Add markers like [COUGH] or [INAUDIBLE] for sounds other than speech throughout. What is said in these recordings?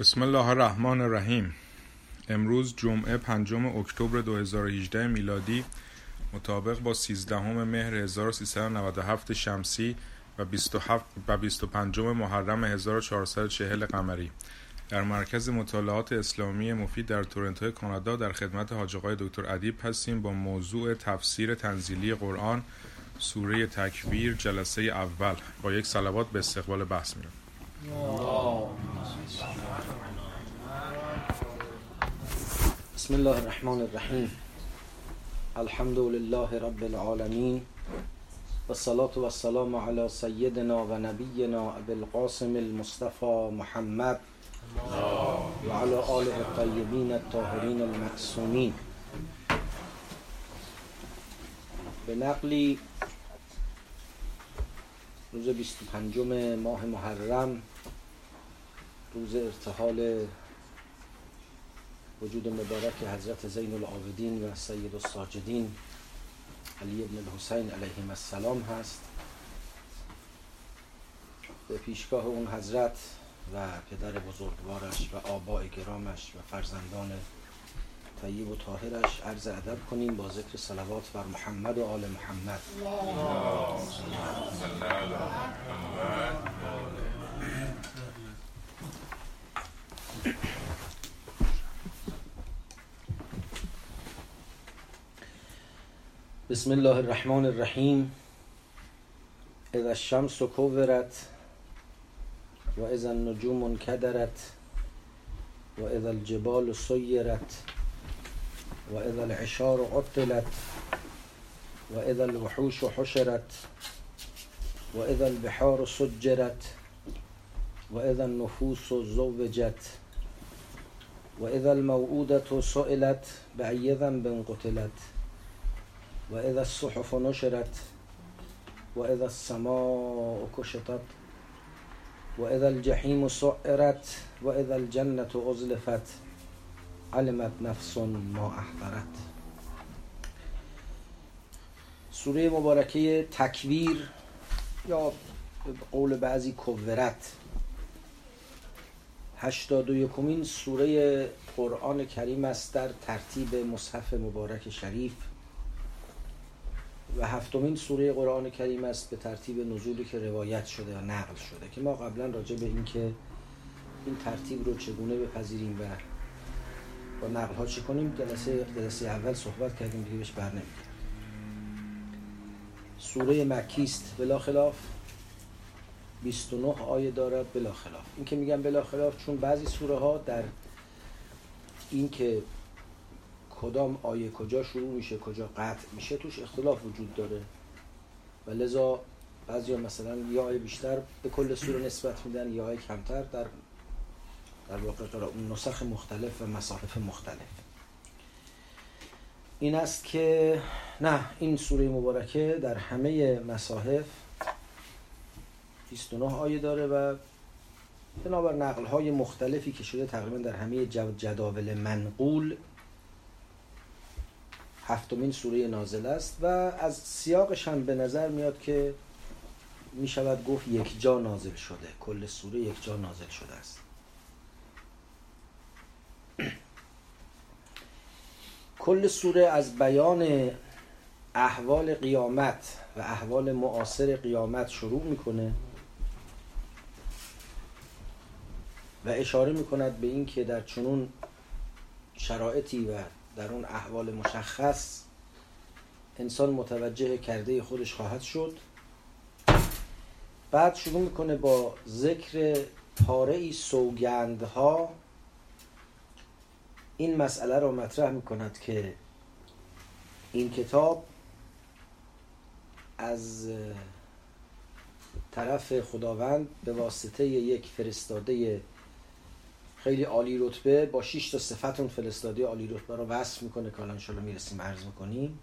بسم الله الرحمن الرحیم. امروز جمعه پنجم اکتبر 2018 میلادی مطابق با 13 مهر 1397 شمسی و 27 و 25 محرم 1440 قمری. در مرکز مطالعات اسلامی مفید در تورنتو کانادا در خدمت حاج آقای دکتر ادیب هستیم با موضوع تفسیر تنزیلی قرآن سوره تکویر جلسه اول. با یک صلوات به استقبال بحث میرم. بسم الله الرحمن الرحیم. الحمد لله رب العالمین و صلاة و السلام علی سیدنا و نبینا ابی القاسم المصطفى محمد و علی آله الطیبین الطاهرین المعصومین. به نقلی روز 25 ماه محرم روز ارتحال وجود مبارک حضرت زین العابدین و سید الساجدین علی ابن الحسین علیهم السلام هست. به پیشگاه اون حضرت و پدر بزرگوارش و آباء گرامش و فرزندان طیب و طاهرش عرض ادب کنیم با ذکر صلوات بر محمد و آل محمد. بسم الله الرحمن الرحیم. اذا الشمس کورت و اذا النجوم انکدرت و اذا الجبال سیرت و اذا العشار عطلت و اذا الوحوش حشرت و اذا البحار سجرت و اذا النفوس زوجت و اذا الموعودة سئلت بأي ذنب قتلت. و اذا الصحف نشرت و اذا السماء کشطت و اذا الجحیم سعرت و اذا الجنة ازلفت علمت نفس ما احضرت. سوره مبارکه تکویر یا قول بعضی کورت. هشتاد و یکمین سوره قرآن کریم است در ترتیب مصحف مبارک شریف. و هفتمین سوره قرآن کریم است به ترتیب نزولی که روایت شده یا نقل شده که ما قبلا راجع به این که این ترتیب رو چگونه بپذیریم و با نقل ها چی کنیم جلسه جلسه اول صحبت کردیم دیگه بهش بر سوره مکی است بلا خلاف. 29 آیه دارد بلا خلاف. این که میگم بلا خلاف چون بعضی سوره ها در این که کدام آیه کجا شروع میشه کجا قطع میشه توش اختلاف وجود داره. و لذا بعضی مثلا یه آیه بیشتر به کل سوره نسبت میدن یا آیه کمتر در در واقع نسخ مختلف و مصاحف مختلف. این است که نه این سوره مبارکه در همه مصاحف 29 آیه داره و بنابر نقل های مختلفی که شده تقریبا در همه جداول منقول هفتمین سوره نازل است و از سیاقش هم به نظر میاد که می شود گفت یک جا نازل شده. کل سوره یک جا نازل شده است. کل سوره از بیان احوال قیامت و احوال معاصر قیامت شروع می‌کنه و اشاره می‌کند به اینکه در چنون شرایطی و در اون احوال مشخص انسان متوجه کرده خودش خواهد شد. بعد شروع می‌کنه با ذکر پاره ای سوگندها. این مسئله را مطرح می‌کند که این کتاب از طرف خداوند به واسطه یک فرستاده خیلی عالی رتبه. با 6 تا صفت اون فرستادی عالی رتبه رو وصف می‌کنه که الان شما می‌رسیم عرض می‌کنیم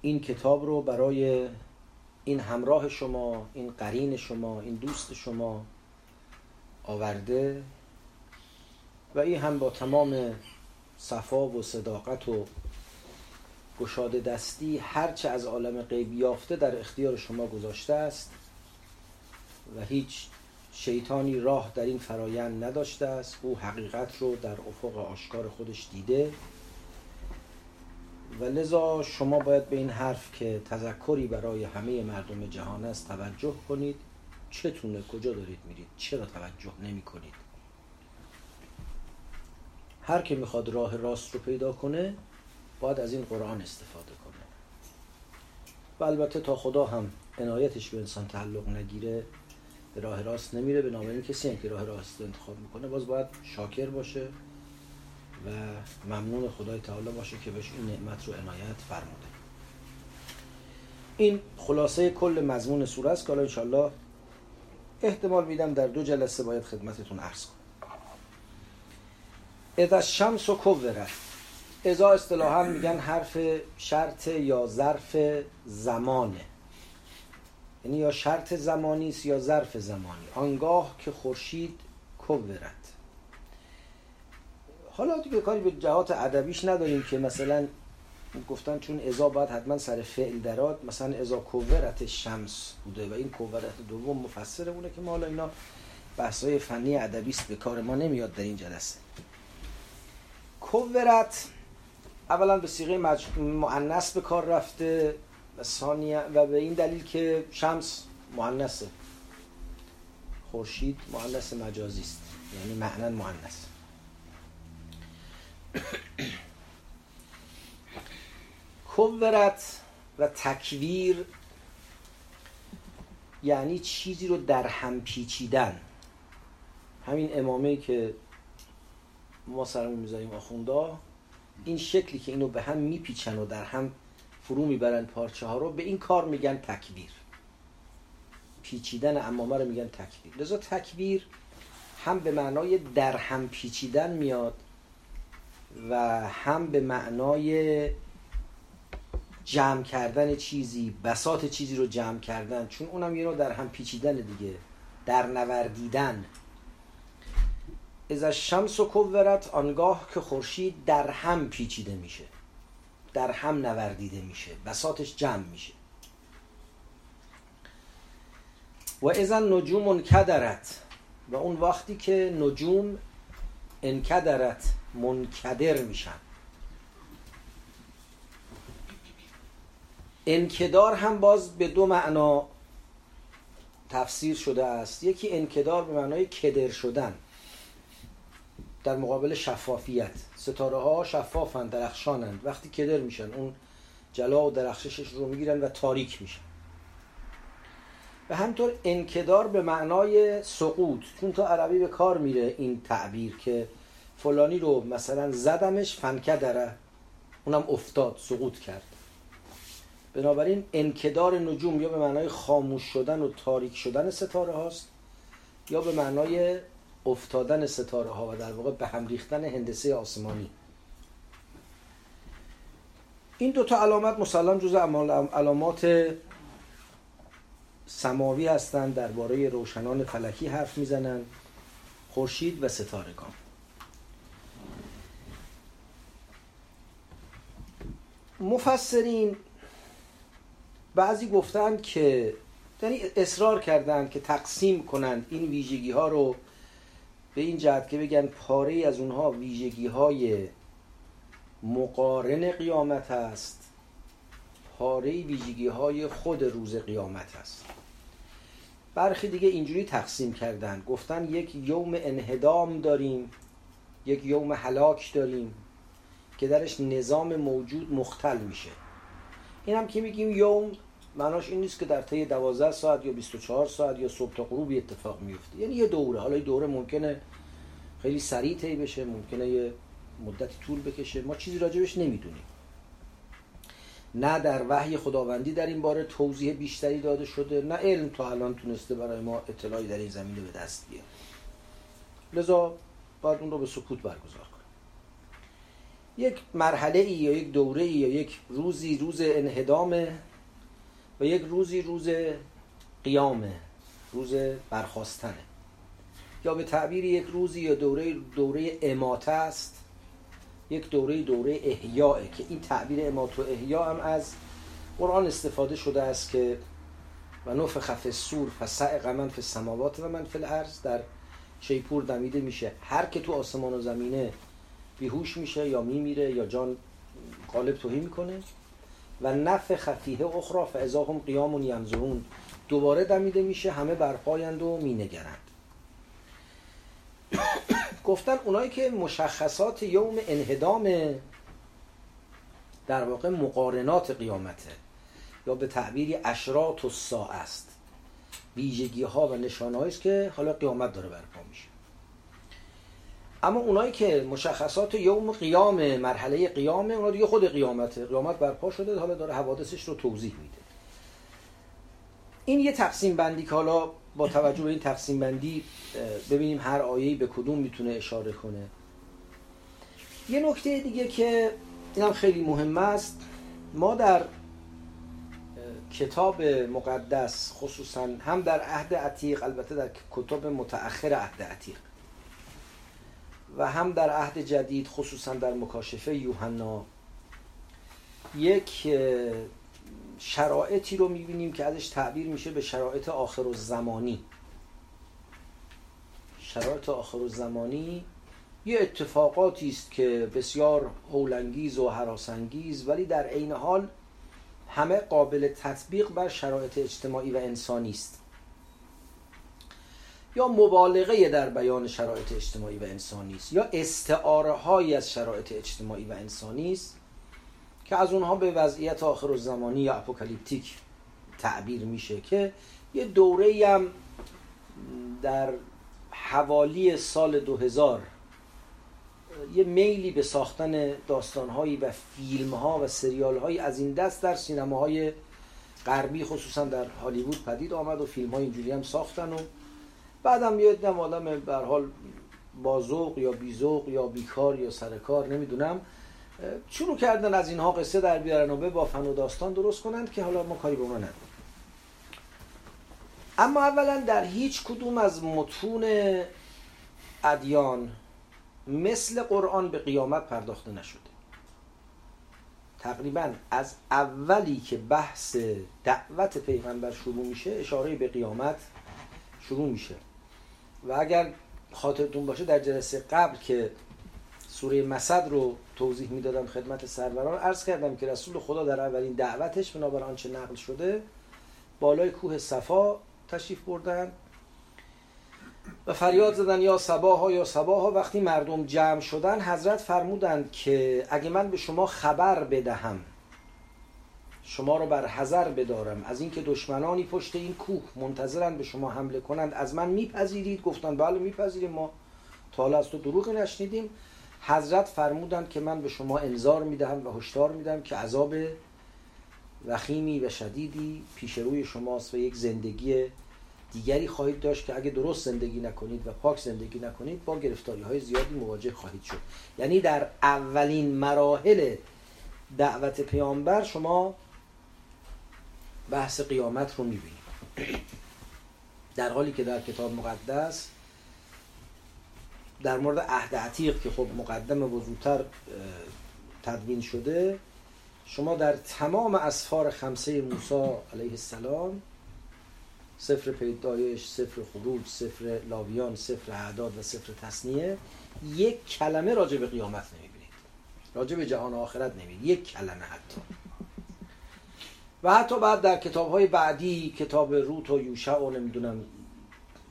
این کتاب رو برای این همراه شما این قرین شما این دوست شما آورده و این هم با تمام صفا و صداقت و گشاده دستی هرچه از عالم غیب یافته در اختیار شما گذاشته است و هیچ شیطانی راه در این فرایند نداشته است. او حقیقت رو در افق آشکار خودش دیده. و لذا شما باید به این حرف که تذکری برای همه مردم جهان است توجه کنید. چتونه کجا دارید میرید؟ چرا توجه نمی کنید؟ هر که می‌خواد راه راست رو پیدا کنه باید از این قرآن استفاده کنه. و البته تا خدا هم عنایتش به انسان تعلق نگیره به راه راست نمیره به نام کسی هم که راه راست انتخاب می‌کنه باز باید شاکر باشه و ممنون خدای تعالی باشه که بهش این نعمت رو عنایت فرموده. این خلاصه کل مضمون سوره است که حالا انشالله احتمال میدم در دو جلسه باید خدمتتون عرض کنم. اذا شمس و کوره ازا اصطلاحا میگن حرف شرط یا ظرف زمانه. یعنی یا شرط زمانی است یا ظرف زمانی آنگاه که خورشید کوورد حالا دیگه کاری به جهات ادبیش نداریم که مثلا گفتن چون ازا باید حتما سر فعل دراد مثلا ازا کوورت شمس بوده و این کوورت دوم مفسره بوده که ما حالا اینا بحثای فنی ادبی است به کار ما نمیاد در این جلسه کوورت اولا به سیغه. معنس به کار رفته و و به این دلیل که شمس مؤنثه خورشید مؤنث مجازی است. یعنی معنا مؤنث. کورت و تکویر یعنی چیزی رو در هم پیچیدن. همین امامه که ما سرمون می‌ذاریم آخوندا این شکلی که اینو به هم میپیچن و در هم فرو می‌برن پارچه ها رو به این کار میگن تکویر پیچیدن امامه رو میگن تکویر لذا تکویر هم به معنای در هم پیچیدن میاد و هم به معنای جمع کردن چیزی بسات چیزی رو جمع کردن. چون اونم یه نوع در هم پیچیدن دیگه در نوردیدن. از شمس و کورت آنگاه که خورشید در هم پیچیده میشه. در هم نوردیده میشه. بساتش جمع میشه. و اذا نجوم انکدرت. و اون وقتی که نجوم انکدرت منکدر میشن. انکدار هم باز به دو معنا تفسیر شده است. یکی انکدار به معنای کدر شدن. در مقابل شفافیت. ستاره ها شفافند درخشانند وقتی کدر میشن اون جلا و درخششش رو می‌گیرن و تاریک میشن. و همطور انکدار به معنای سقوط چون تا عربی به کار میره این تعبیر که فلانی رو مثلا زدمش فنکدره اونم افتاد سقوط کرد. بنابراین انکدار نجوم یا به معنای خاموش شدن و تاریک شدن ستاره هاست یا به معنای افتادن ستاره ها و در واقع به هم ریختن هندسه آسمانی. این دوتا علامت مسلم جز علامات سماوی هستند درباره روشنان فلکی حرف می‌زنند خورشید و ستارگان مفسرین بعضی گفتند که یعنی اصرار کردند که تقسیم کنند این ویژگی ها رو به این جهت که بگن پاره از اونها ویژگی های مقارن قیامت است. پاره ویژگی های خود روز قیامت است. برخی دیگه اینجوری تقسیم کردن. گفتن یک یوم انهدام داریم یک یوم هلاک داریم که درش نظام موجود مختل میشه. این هم که میگیم یوم معناش این نیست که در طی 12 ساعت یا 24 ساعت یا صبح تا غروبی اتفاق میفته. یعنی یه دوره. حالا یه دوره ممکنه خیلی سریع طی بشه ممکنه یه مدتی طول بکشه. ما چیزی راجبش نمی‌دونیم. نه در وحی خداوندی در این باره توضیح بیشتری داده شده نه علم تا الان تونسته برای ما اطلاعی در این زمینه به دست بیاره. لذا باید اون رو به سکوت برگزار کنیم. یک مرحله ای یا یک دوره ای یا یک روزی روز انهدامه. و یک روزی روز قیامه روز برخواستنه. یا به تعبیر یک روزی یا دوره دوره اماته است. یک دوره دوره احیاء که این تعبیر امات و احیا هم از قرآن استفاده شده است که و نفخ خف سور فسعق من فی السماوات و من فی الارض در شیپور دمیده میشه. هر که تو آسمان و زمینه بیهوش میشه یا میمیره یا جان قالب توهی می‌کنه و نف خفیه اخرى فاذا هم قیام ینظرون. دوباره دمیده میشه همه برپایند و مینگرند. گفتن اونایی که مشخصات یوم انهدام در واقع مقارنات قیامته یا به تعبیری اشرات و سا است. ویژگی ها و نشانه است که حالا قیامت داره برپا میشه. اما اونایی که مشخصات یوم قیام مرحله قیام اونا دیگه خود قیامته قیامت برپا شده حالا داره حوادثش رو توضیح میده. این یه تقسیم بندی که حالا با توجه به این تقسیم بندی ببینیم هر آیه‌ای به کدوم می‌تونه اشاره کنه. یه نکته دیگه که اینم خیلی مهم است. ما در کتاب مقدس خصوصا هم در عهد عتیق البته در کتاب متأخر عهد عتیق و هم در عهد جدید خصوصا در مکاشفه یوحنا. یک شرایطی رو می‌بینیم که ازش تعبیر میشه به شرایط آخر و زمانی شرایط آخر و زمانی یه اتفاقاتی است که بسیار هولانگیز و حراسانگیز ولی در عین حال همه قابل تطبیق بر شرایط اجتماعی و انسانی است. یا مبالغه در بیان شرایط اجتماعی و انسانی است یا استعاره های از شرایط اجتماعی و انسانی است که از اونها به وضعیت آخر و زمانی یا اپوکالیپتیک تعبیر میشه که یه دوره هم در حوالی سال 2000 یه میلی به ساختن داستانهایی و فیلمها و سریالهایی از این دست در سینماهای غربی خصوصا در هالیوود پدید آمد و فیلم های اینجوری هم ساختن و بعدم یه دم آدم به حال بازوق یا بیزوق یا بیکار یا سرکار نمی‌دونم. شروع کردن از اینها قصه در بیارن و بافن و داستان درست کنند که حالا ما کاری به اونا اما اولا در هیچ کدوم از متون ادیان مثل قرآن به قیامت پرداخته نشده. تقریبا از اولی که بحث دعوت پیغمبر شروع میشه اشاره به قیامت شروع میشه. و اگر خاطرتون باشه در جلسه قبل که سوره مسد رو توضیح می‌دادم خدمت سروران عرض کردم که رسول خدا در اولین دعوتش بنابر آنچه نقل شده بالای کوه صفا تشریف بردن و فریاد زدن یا سباها یا سباها وقتی مردم جمع شدن حضرت فرمودند که اگه من به شما خبر بدهم شما رو بر حذر بدارم. از اینکه دشمنانی پشت این کوه منتظرند به شما حمله کنند از من میپذیرید. گفتن بله میپذیریم. ما تا حالا از تو دروغی نشنیدیم. حضرت فرمودند که من به شما انذار می‌دهم و هشدار میدم که عذاب وخیمی و شدیدی پیش روی شماست و یک زندگی دیگری خواهید داشت که اگه درست زندگی نکنید و پاک زندگی نکنید با گرفتاری های زیادی مواجه خواهید شد. یعنی در اولین مراحل دعوت پیامبر شما بحث قیامت رو می‌بینید در حالی که در کتاب مقدس در مورد عهد عتیق که خب مقدم وضوتر تدوین شده شما در تمام اسفار خمسه موسی علیه السلام سفر پیدایش، سفر خروج، سفر لاویان، سفر اعداد و سفر تصنیه یک کلمه راجع به قیامت نمی‌بینید. راجع به جهان آخرت نمی‌بینید. یک کلمه حتی. و حتی بعد در کتاب های بعدی کتاب روت و یوشع و نمی‌دونم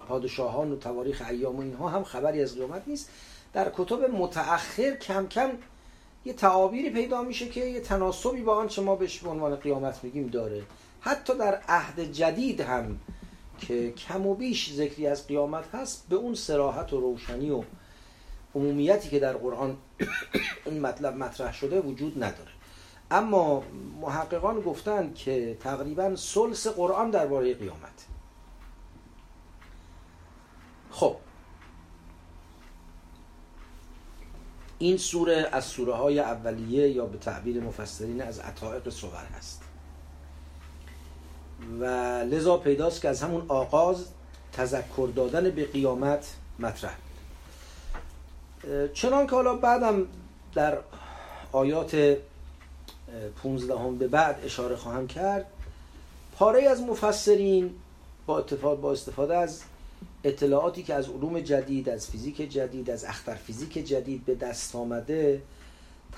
پادشاهان و تواریخ ایام و اینها هم خبری از قیامت نیست. در کتب متأخر کم کم یه تعابیری پیدا میشه که یه تناسبی با آنچه ما بهش به عنوان قیامت میگیم داره. حتی در عهد جدید هم که کم و بیش ذکری از قیامت هست به اون سراحت و روشنی و عمومیتی که در قرآن [COUGHS] این مطلب مطرح شده وجود نداره. اما محققان گفتند که تقریبا سلس قرآن درباره قیامت. خب. این سوره از سوره های اولیه یا به تعبیر مفسرین از عطائق صور هست. و لذا پیداست که از همون آغاز تذکر دادن به قیامت مطرح. چنان که حالا بعدم در آیات 15 هم به بعد اشاره خواهم کرد پاره از مفسرین با, اتفاق با استفاده از اطلاعاتی که از علوم جدید از فیزیک جدید از اختر فیزیک جدید به دست آمده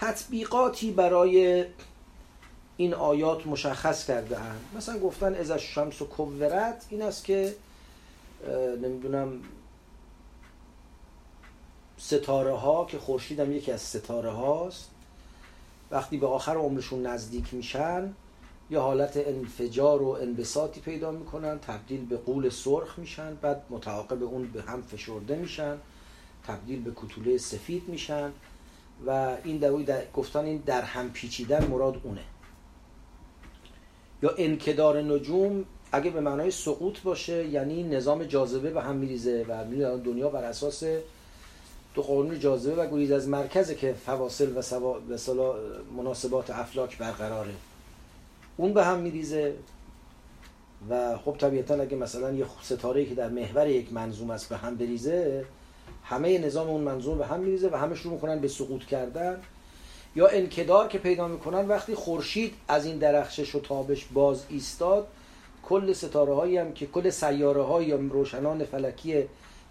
تطبیقاتی برای این آیات مشخص کرده هم. مثلا گفتن از شمس و کورت این است که نمی‌دونم ستاره ها که خورشید هم یکی از ستاره هاست وقتی به آخر عمرشون نزدیک میشن یه حالت انفجار و انبساطی پیدا می‌کنن تبدیل به قول سرخ میشن بعد متعاقب اون به هم فشرده میشن تبدیل به کتوله سفید میشن و این در گفتن این در هم پیچیدن مراد اونه. یا انکدار نجوم اگه به معنای سقوط باشه یعنی نظام جاذبه به هم میریزه و دنیا بر اساس دو قانون جاذبه و گریز از مرکزه که فواصل و, سوا... مناسبات افلاک برقراره. اون به هم میریزه و خب طبیعتا اگه مثلا یه ستاره که در محور یک منظوم است به هم بریزه همه نظام اون منظوم به هم میریزه و همه شروع می‌کنن به سقوط کردن یا انکدار که پیدا می‌کنن. وقتی خورشید از این درخشش و تابش باز ایستاد کل ستاره هایی هم که کل سیاره های یا روشنان فلکی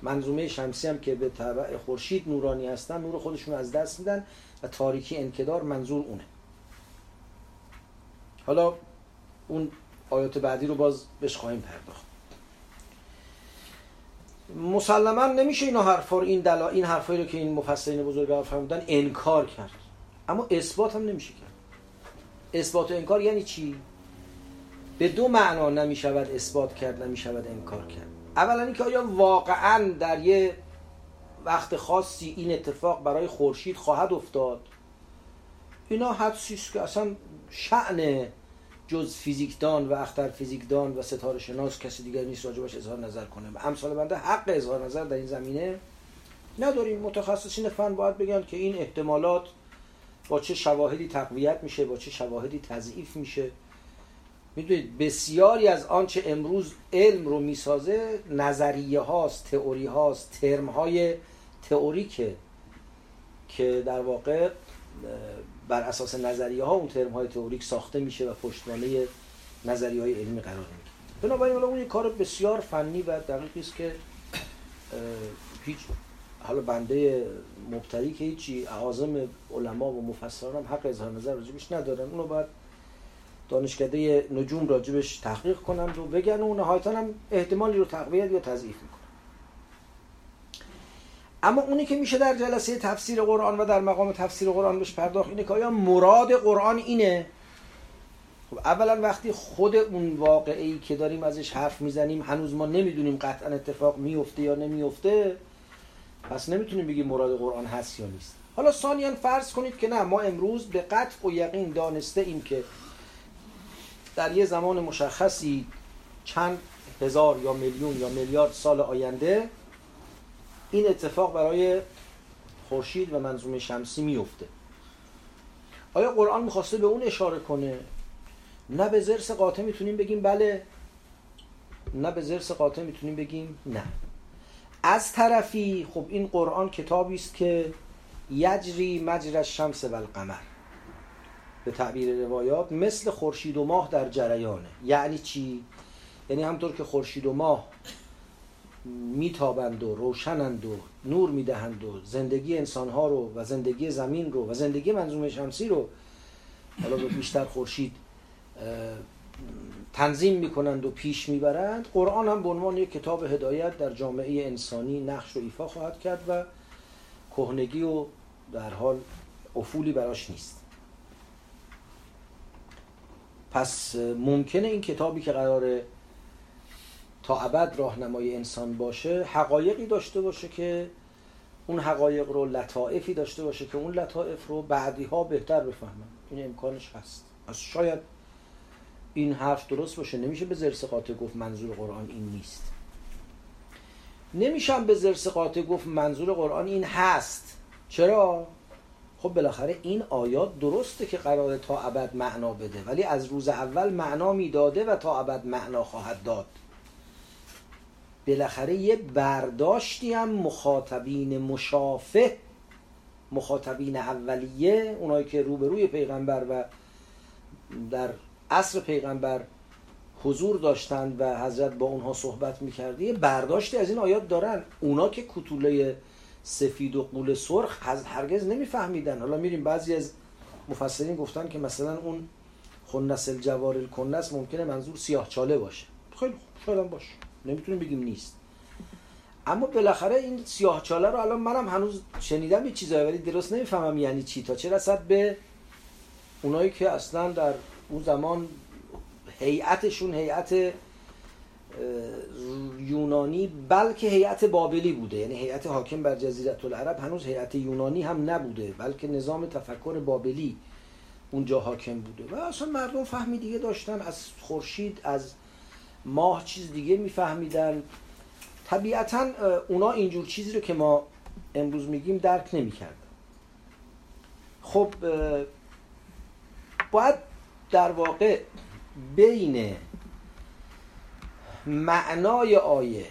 منظومه شمسی هم که به تبع خورشید نورانی هستن نور خودشون از دست میدن و تاریکی انکدار منظور اونه. حالا اون آیات بعدی رو باز بهش خواهیم پرداخت. مسلما نمیشه اینا حرفا رو این دلا این حرفایی رو که این مفسرین بزرگوار فرمودن انکار کرد. اما اثبات هم نمیشه کرد. اثبات و انکار یعنی چی؟ به دو معنا نمی‌شود اثبات کرد نمی‌شود انکار کرد. اولا اینکه آیا واقعا در یه وقت خاصی این اتفاق برای خورشید خواهد افتاد؟ اینا حدسی است که اصلا شعن جز فیزیکدان و اختر فیزیکدان و ستاره شناس کسی دیگر نیست راجبش اظهار نظر کنه. امثال بنده حق اظهار نظر در این زمینه نداریم. متخصصین فن باید بگن که این احتمالات با چه شواهدی تقویت میشه با چه شواهدی تضعیف میشه. می‌دونید بسیاری از آنچه امروز علم رو می‌سازه نظریه هاست تئوری هاست ترم های تئوریکه که در واقع بر اساس نظریه ها اون ترم های تئوریک ساخته میشه و پشتوانه نظریه های علمی قرار می‌گیره. بنابراین اون یک کار بسیار فنی و دقیقی است که هیچ حالا بنده مبتدی که هیچی اعاظم علما و مفسران هم حق اظهار نظر راجبش ندارن. اونو باید دانشکده نجوم راجبش تحقیق کنند و بگن و نهایتا هم احتمالی رو تقویت یا تضعیف می‌کنن. اما اونی که میشه در جلسه تفسیر قرآن و در مقام تفسیر قرآن بهش پرداخت اینه که آیا مراد قرآن اینه؟ خب اولا وقتی خود اون واقعی که داریم ازش حرف می‌زنیم هنوز ما نمی‌دونیم قطعا اتفاق میفته یا نمیفته پس نمی‌تونیم بگیم مراد قرآن هست یا نیست. حالا ثانیا فرض کنید که نه ما امروز به قطع و یقین دانسته ایم که در یه زمان مشخصی چند هزار یا میلیون یا میلیارد سال آینده این اتفاق برای خورشید و منظومه شمسی میفته آیا قرآن می‌خواسته به اون اشاره کنه؟ نه به زرس قاطع می‌تونیم بگیم بله. نه به زرس قاطع می‌تونیم بگیم نه. از طرفی خب این قرآن کتابی است که یجری مجر شمس و القمر. به تعبیر روایات مثل خورشید و ماه در جریانه. یعنی چی؟ یعنی همطور که خورشید و ماه میتابند و روشنند و نور می‌دهند و زندگی انسانها رو و زندگی زمین رو و زندگی منظومه شمسی رو حالا به بیشتر خورشید تنظیم می‌کنند و پیش می‌برند قرآن هم به عنوان یک کتاب هدایت در جامعه انسانی نقش و ایفا خواهد کرد و کهنگی و در حال افولی براش نیست. پس ممکنه این کتابی که قراره تا ابد راهنمای انسان باشه حقایقی داشته باشه که اون حقایق رو لطائفی داشته باشه که اون لطائف رو بعدی ها بهتر بفهمن. این امکانش هست. از شاید این حرف درست باشه. نمیشه به زرس قاطع گفت منظور قرآن این نیست. نمیشم به زرس قاطع گفت منظور قرآن این هست. چرا؟ خب بالاخره این آیات درسته که قرار تا ابد معنا بده ولی از روز اول معنا می‌داده و تا ابد معنا خواهد داد. بالاخره یه برداشتی هم مخاطبین مشافه مخاطبین اولیه اونایی که روبروی پیغمبر و در عصر پیغمبر حضور داشتند و حضرت با اونها صحبت می‌کردی برداشتی از این آیات دارن. اونا که کتوله سفید و قول سرخ هرگز نمیفهمیدن. حالا میریم بعضی از مفسرین گفتن که مثلا اون خنس الجوار الکنس ممکنه منظور سیاه چاله باشه. خیلی خوب شاید باشه. نمی‌تونیم بگیم نیست. اما بالاخره این سیاه چاله رو الان منم هنوز شنیدم یه چیزایی ولی درست نمی‌فهمم یعنی چی. تا چه رسد به اونایی که اصلا در اون زمان هیئتشون هیئت یونانی بلکه هیئت بابلی بوده. یعنی هیئت حاکم بر جزیره العرب هنوز هیئت یونانی هم نبوده بلکه نظام تفکر بابلی اونجا حاکم بوده. و اصلا مردم فهمی دیگه داشتن از خورشید از ماه چیز دیگه میفهمیدن. طبیعتا اونا اینجور چیزی رو که ما امروز میگیم درک نمی‌کردن. خب باید در واقع بین معنای آیه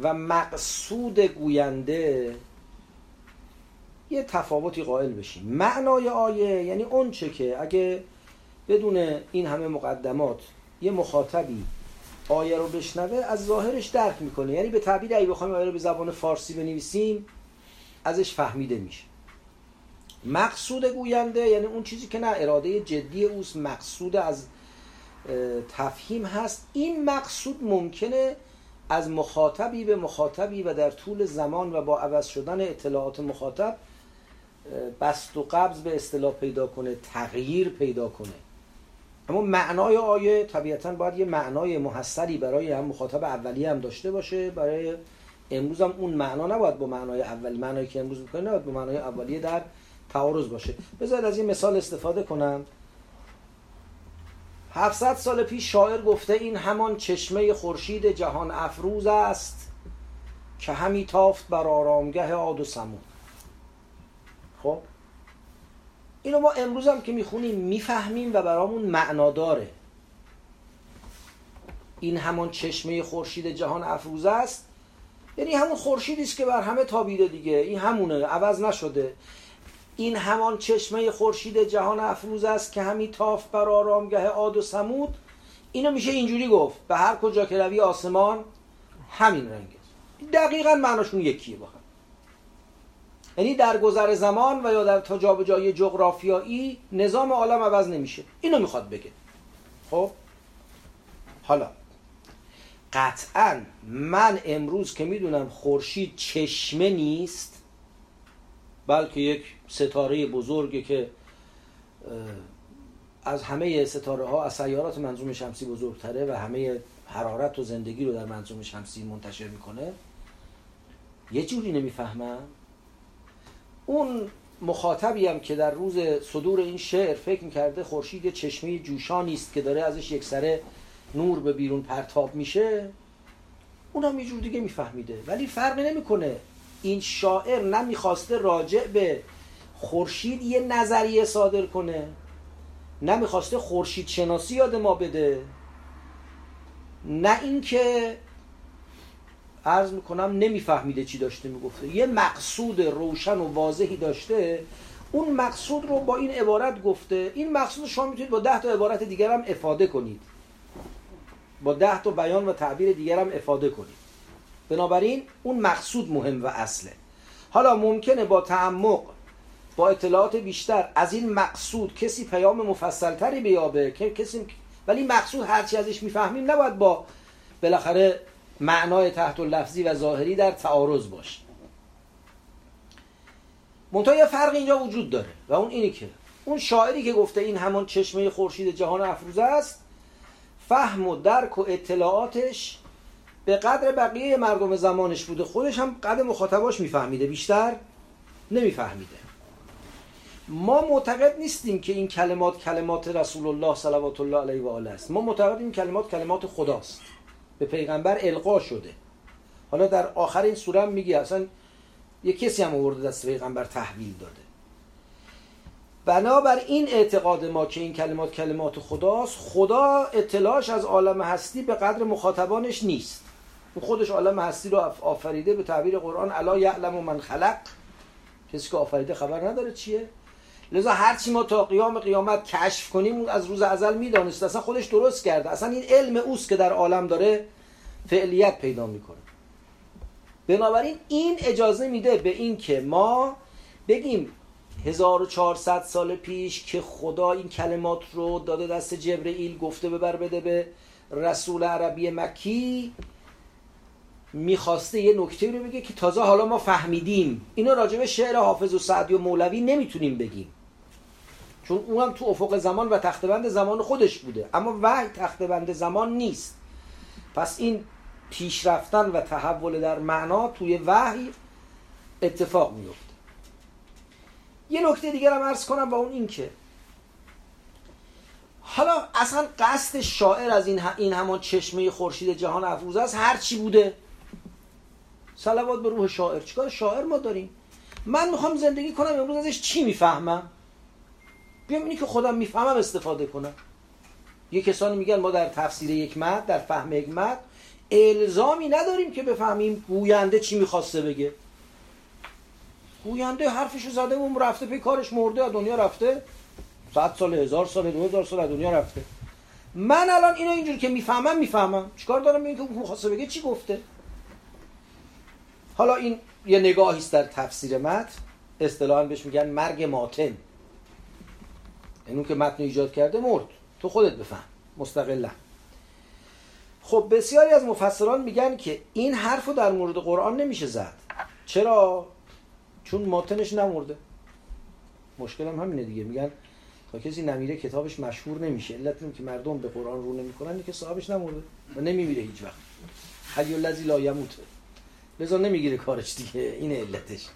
و مقصود گوینده یه تفاوتی قائل بشیم. معنای آیه یعنی اون چه که اگه بدون این همه مقدمات یه مخاطبی آیه رو بشنوه از ظاهرش درک می‌کنه. یعنی به تعبیر اگه بخوایم آیه رو به زبان فارسی بنویسیم ازش فهمیده میشه. مقصود گوینده یعنی اون چیزی که نه اراده جدی اوست مقصود از تفهیم هست. این مقصود ممکنه از مخاطبی به مخاطبی و در طول زمان و با عوض شدن اطلاعات مخاطب بست و قبض به اصطلاح پیدا کنه تغییر پیدا کنه. اما معنای آیه طبیعتا باید یه معنای محصری برای هم مخاطب اولی هم داشته باشه. برای امروز هم اون معنا نباید با معنای اولی معنایی که امروز می‌کنه نباید با معنای اولیه در تعارض باشه. بذارید از این مثال استفاده کنم. 700 سال پیش شاعر گفته این همان چشمه خورشید جهان افروز است که همی تافت بر آرامگه عاد و سمون. خب؟ اینو ما امروز هم که می‌خونیم می‌فهمیم و برامون معنا داره این همان چشمه خورشید جهان افروز است. یعنی همون خورشیدی است که بر همه تابیده دیگه. این همونه. عوض نشده. این همان چشمه خورشید جهان افروز است که همی تاف بر آرامگه عاد و سمود. اینو میشه اینجوری گفت. به هر کجا که روی آسمان همین رنگه دقیقا معناشون یکیه با یعنی در گذر زمان و یا در تا جابجایی جغرافیایی نظام عالم عوض نمیشه. اینو می‌خواد بگه. خب؟ حالا قطعا من امروز که می‌دونم خورشید چشمه نیست بلکه یک ستاره بزرگی که از همه ستاره ها از سیارات منظوم شمسی بزرگتره و همه حرارت و زندگی رو در منظوم شمسی منتشر می‌کنه. یه جوری نمی‌فهمم. اون مخاطبی هم که در روز صدور این شعر فکر می‌کرده خورشید یه چشمه جوشانی است که داره ازش یک سره نور به بیرون پرتاب میشه اونم یه جور دیگه میفهمیده. ولی فرقی نمی‌کنه. این شاعر نمی‌خواسته راجع به خورشید یه نظریه صادر کنه. نمی‌خواسته خورشید شناسی یاد ما بده. نه اینکه عرض می‌کنم نمیفهمیده چی داشته می‌گفته. یه مقصود روشن و واضحی داشته. اون مقصود رو با این عبارت گفته. این مقصود شما می‌تونید با ده تا عبارت دیگر هم افاده کنید. با ده تا بیان و تعبیر دیگر هم افاده کنید. بنابراین اون مقصود مهم و اصله. حالا ممکنه با تعمق با اطلاعات بیشتر از این مقصود کسی پیام مفصلتری بیابه که کسی ولی مقصود هرچی ازش می‌فهمیم نباید با بالاخره معنای تحت لفظی و ظاهری در تعارض باشه. منتها یه فرق اینجا وجود داره و اون اینی که اون شاعری که گفته این همان چشمه خورشید جهان افروزه است فهم و درک و اطلاعاتش به قدر بقیه مردم زمانش بوده خودش هم قدر مخاطباش میفهمیده بیشتر نمیفهمیده. ما معتقد نیستیم که این کلمات کلمات رسول الله صلوات الله علیه و آله است. ما معتقد این کلمات کلمات خداست. به پیغمبر القا شده. حالا در آخر این سوره هم میگه اصلا یه کسی هم آورده دست پیغمبر تحویل داده. بنابر این اعتقاد ما که این کلمات کلمات خداست خدا اطلاعش از عالم هستی به قدر مخاطبانش نیست. خودش عالم هستی رو آفریده به تعبیر قرآن الا یعلم من خلق. کسی که آفریده خبر نداره چیه. لذا هرچی ما تا قیام قیامت کشف کنیم از روز ازل می‌دانست اصلا خودش درست کرده. اصلا این علم اوست که در عالم داره فعلیت پیدا می‌کنه. بنابراین این اجازه میده به این که ما بگیم 1400 سال پیش که خدا این کلمات رو داده دست جبرئیل گفته ببر بده به رسول عربی مکی می‌خواسته یه نکته رو بگه که تازه حالا ما فهمیدیم. اینو راجع به شعر حافظ و سعدی و مولوی نمی‌تونیم بگیم. چون اونم تو افق زمان و تختبند زمان خودش بوده. اما وحی تختبند زمان نیست. پس این پیشرفتن و تحول در معنا توی وحی اتفاق میفته یه نکته دیگر هم ارز کنم و اون این که حالا اصلا قصد شاعر از این, این همان چشمه خورشید جهان افروز است هر چی بوده. صلوات به روح شاعر. چیکار شاعر ما داریم؟ من می‌خوام زندگی کنم امروز ازش چی می‌فهمم؟ بیام اینی که خودم می‌فهمم استفاده کنم. یه کسانی میگن ما در تفسیر یک مد در فهم یک مد الزامی نداریم که بفهمیم گوینده چی می‌خواسته بگه. گوینده حرفشو زده اون رفته پی کارش مرده از دنیا رفته. صد سال هزار سال دو هزار سال دنیا رفته. من الان اینو اینجور که می‌فهمم می‌فهمم. چیکار دارم؟ این که اون خواسته بگه چی گفته؟ حالا این یه نگاهی است در تفسیر متن. اصطلاحا بهش میگن مرگ ماتن. این اون که متن ایجاد کرده مرد. تو خودت بفهم. مستقلا. خب بسیاری از مفسران میگن که این حرف رو در مورد قرآن نمیشه زد. چرا؟ چون ماتنش نمرده. مشکل هم همینه دیگه. میگن تا کسی نمیره کتابش مشهور نمیشه. علت که مردم به قرآن رو نمی‌کنن که صاحبش نمرده و نمیمیره هیچ وقت. حی الذی لا یموت. لذا نمی‌گیره کارش دیگه. این علتش.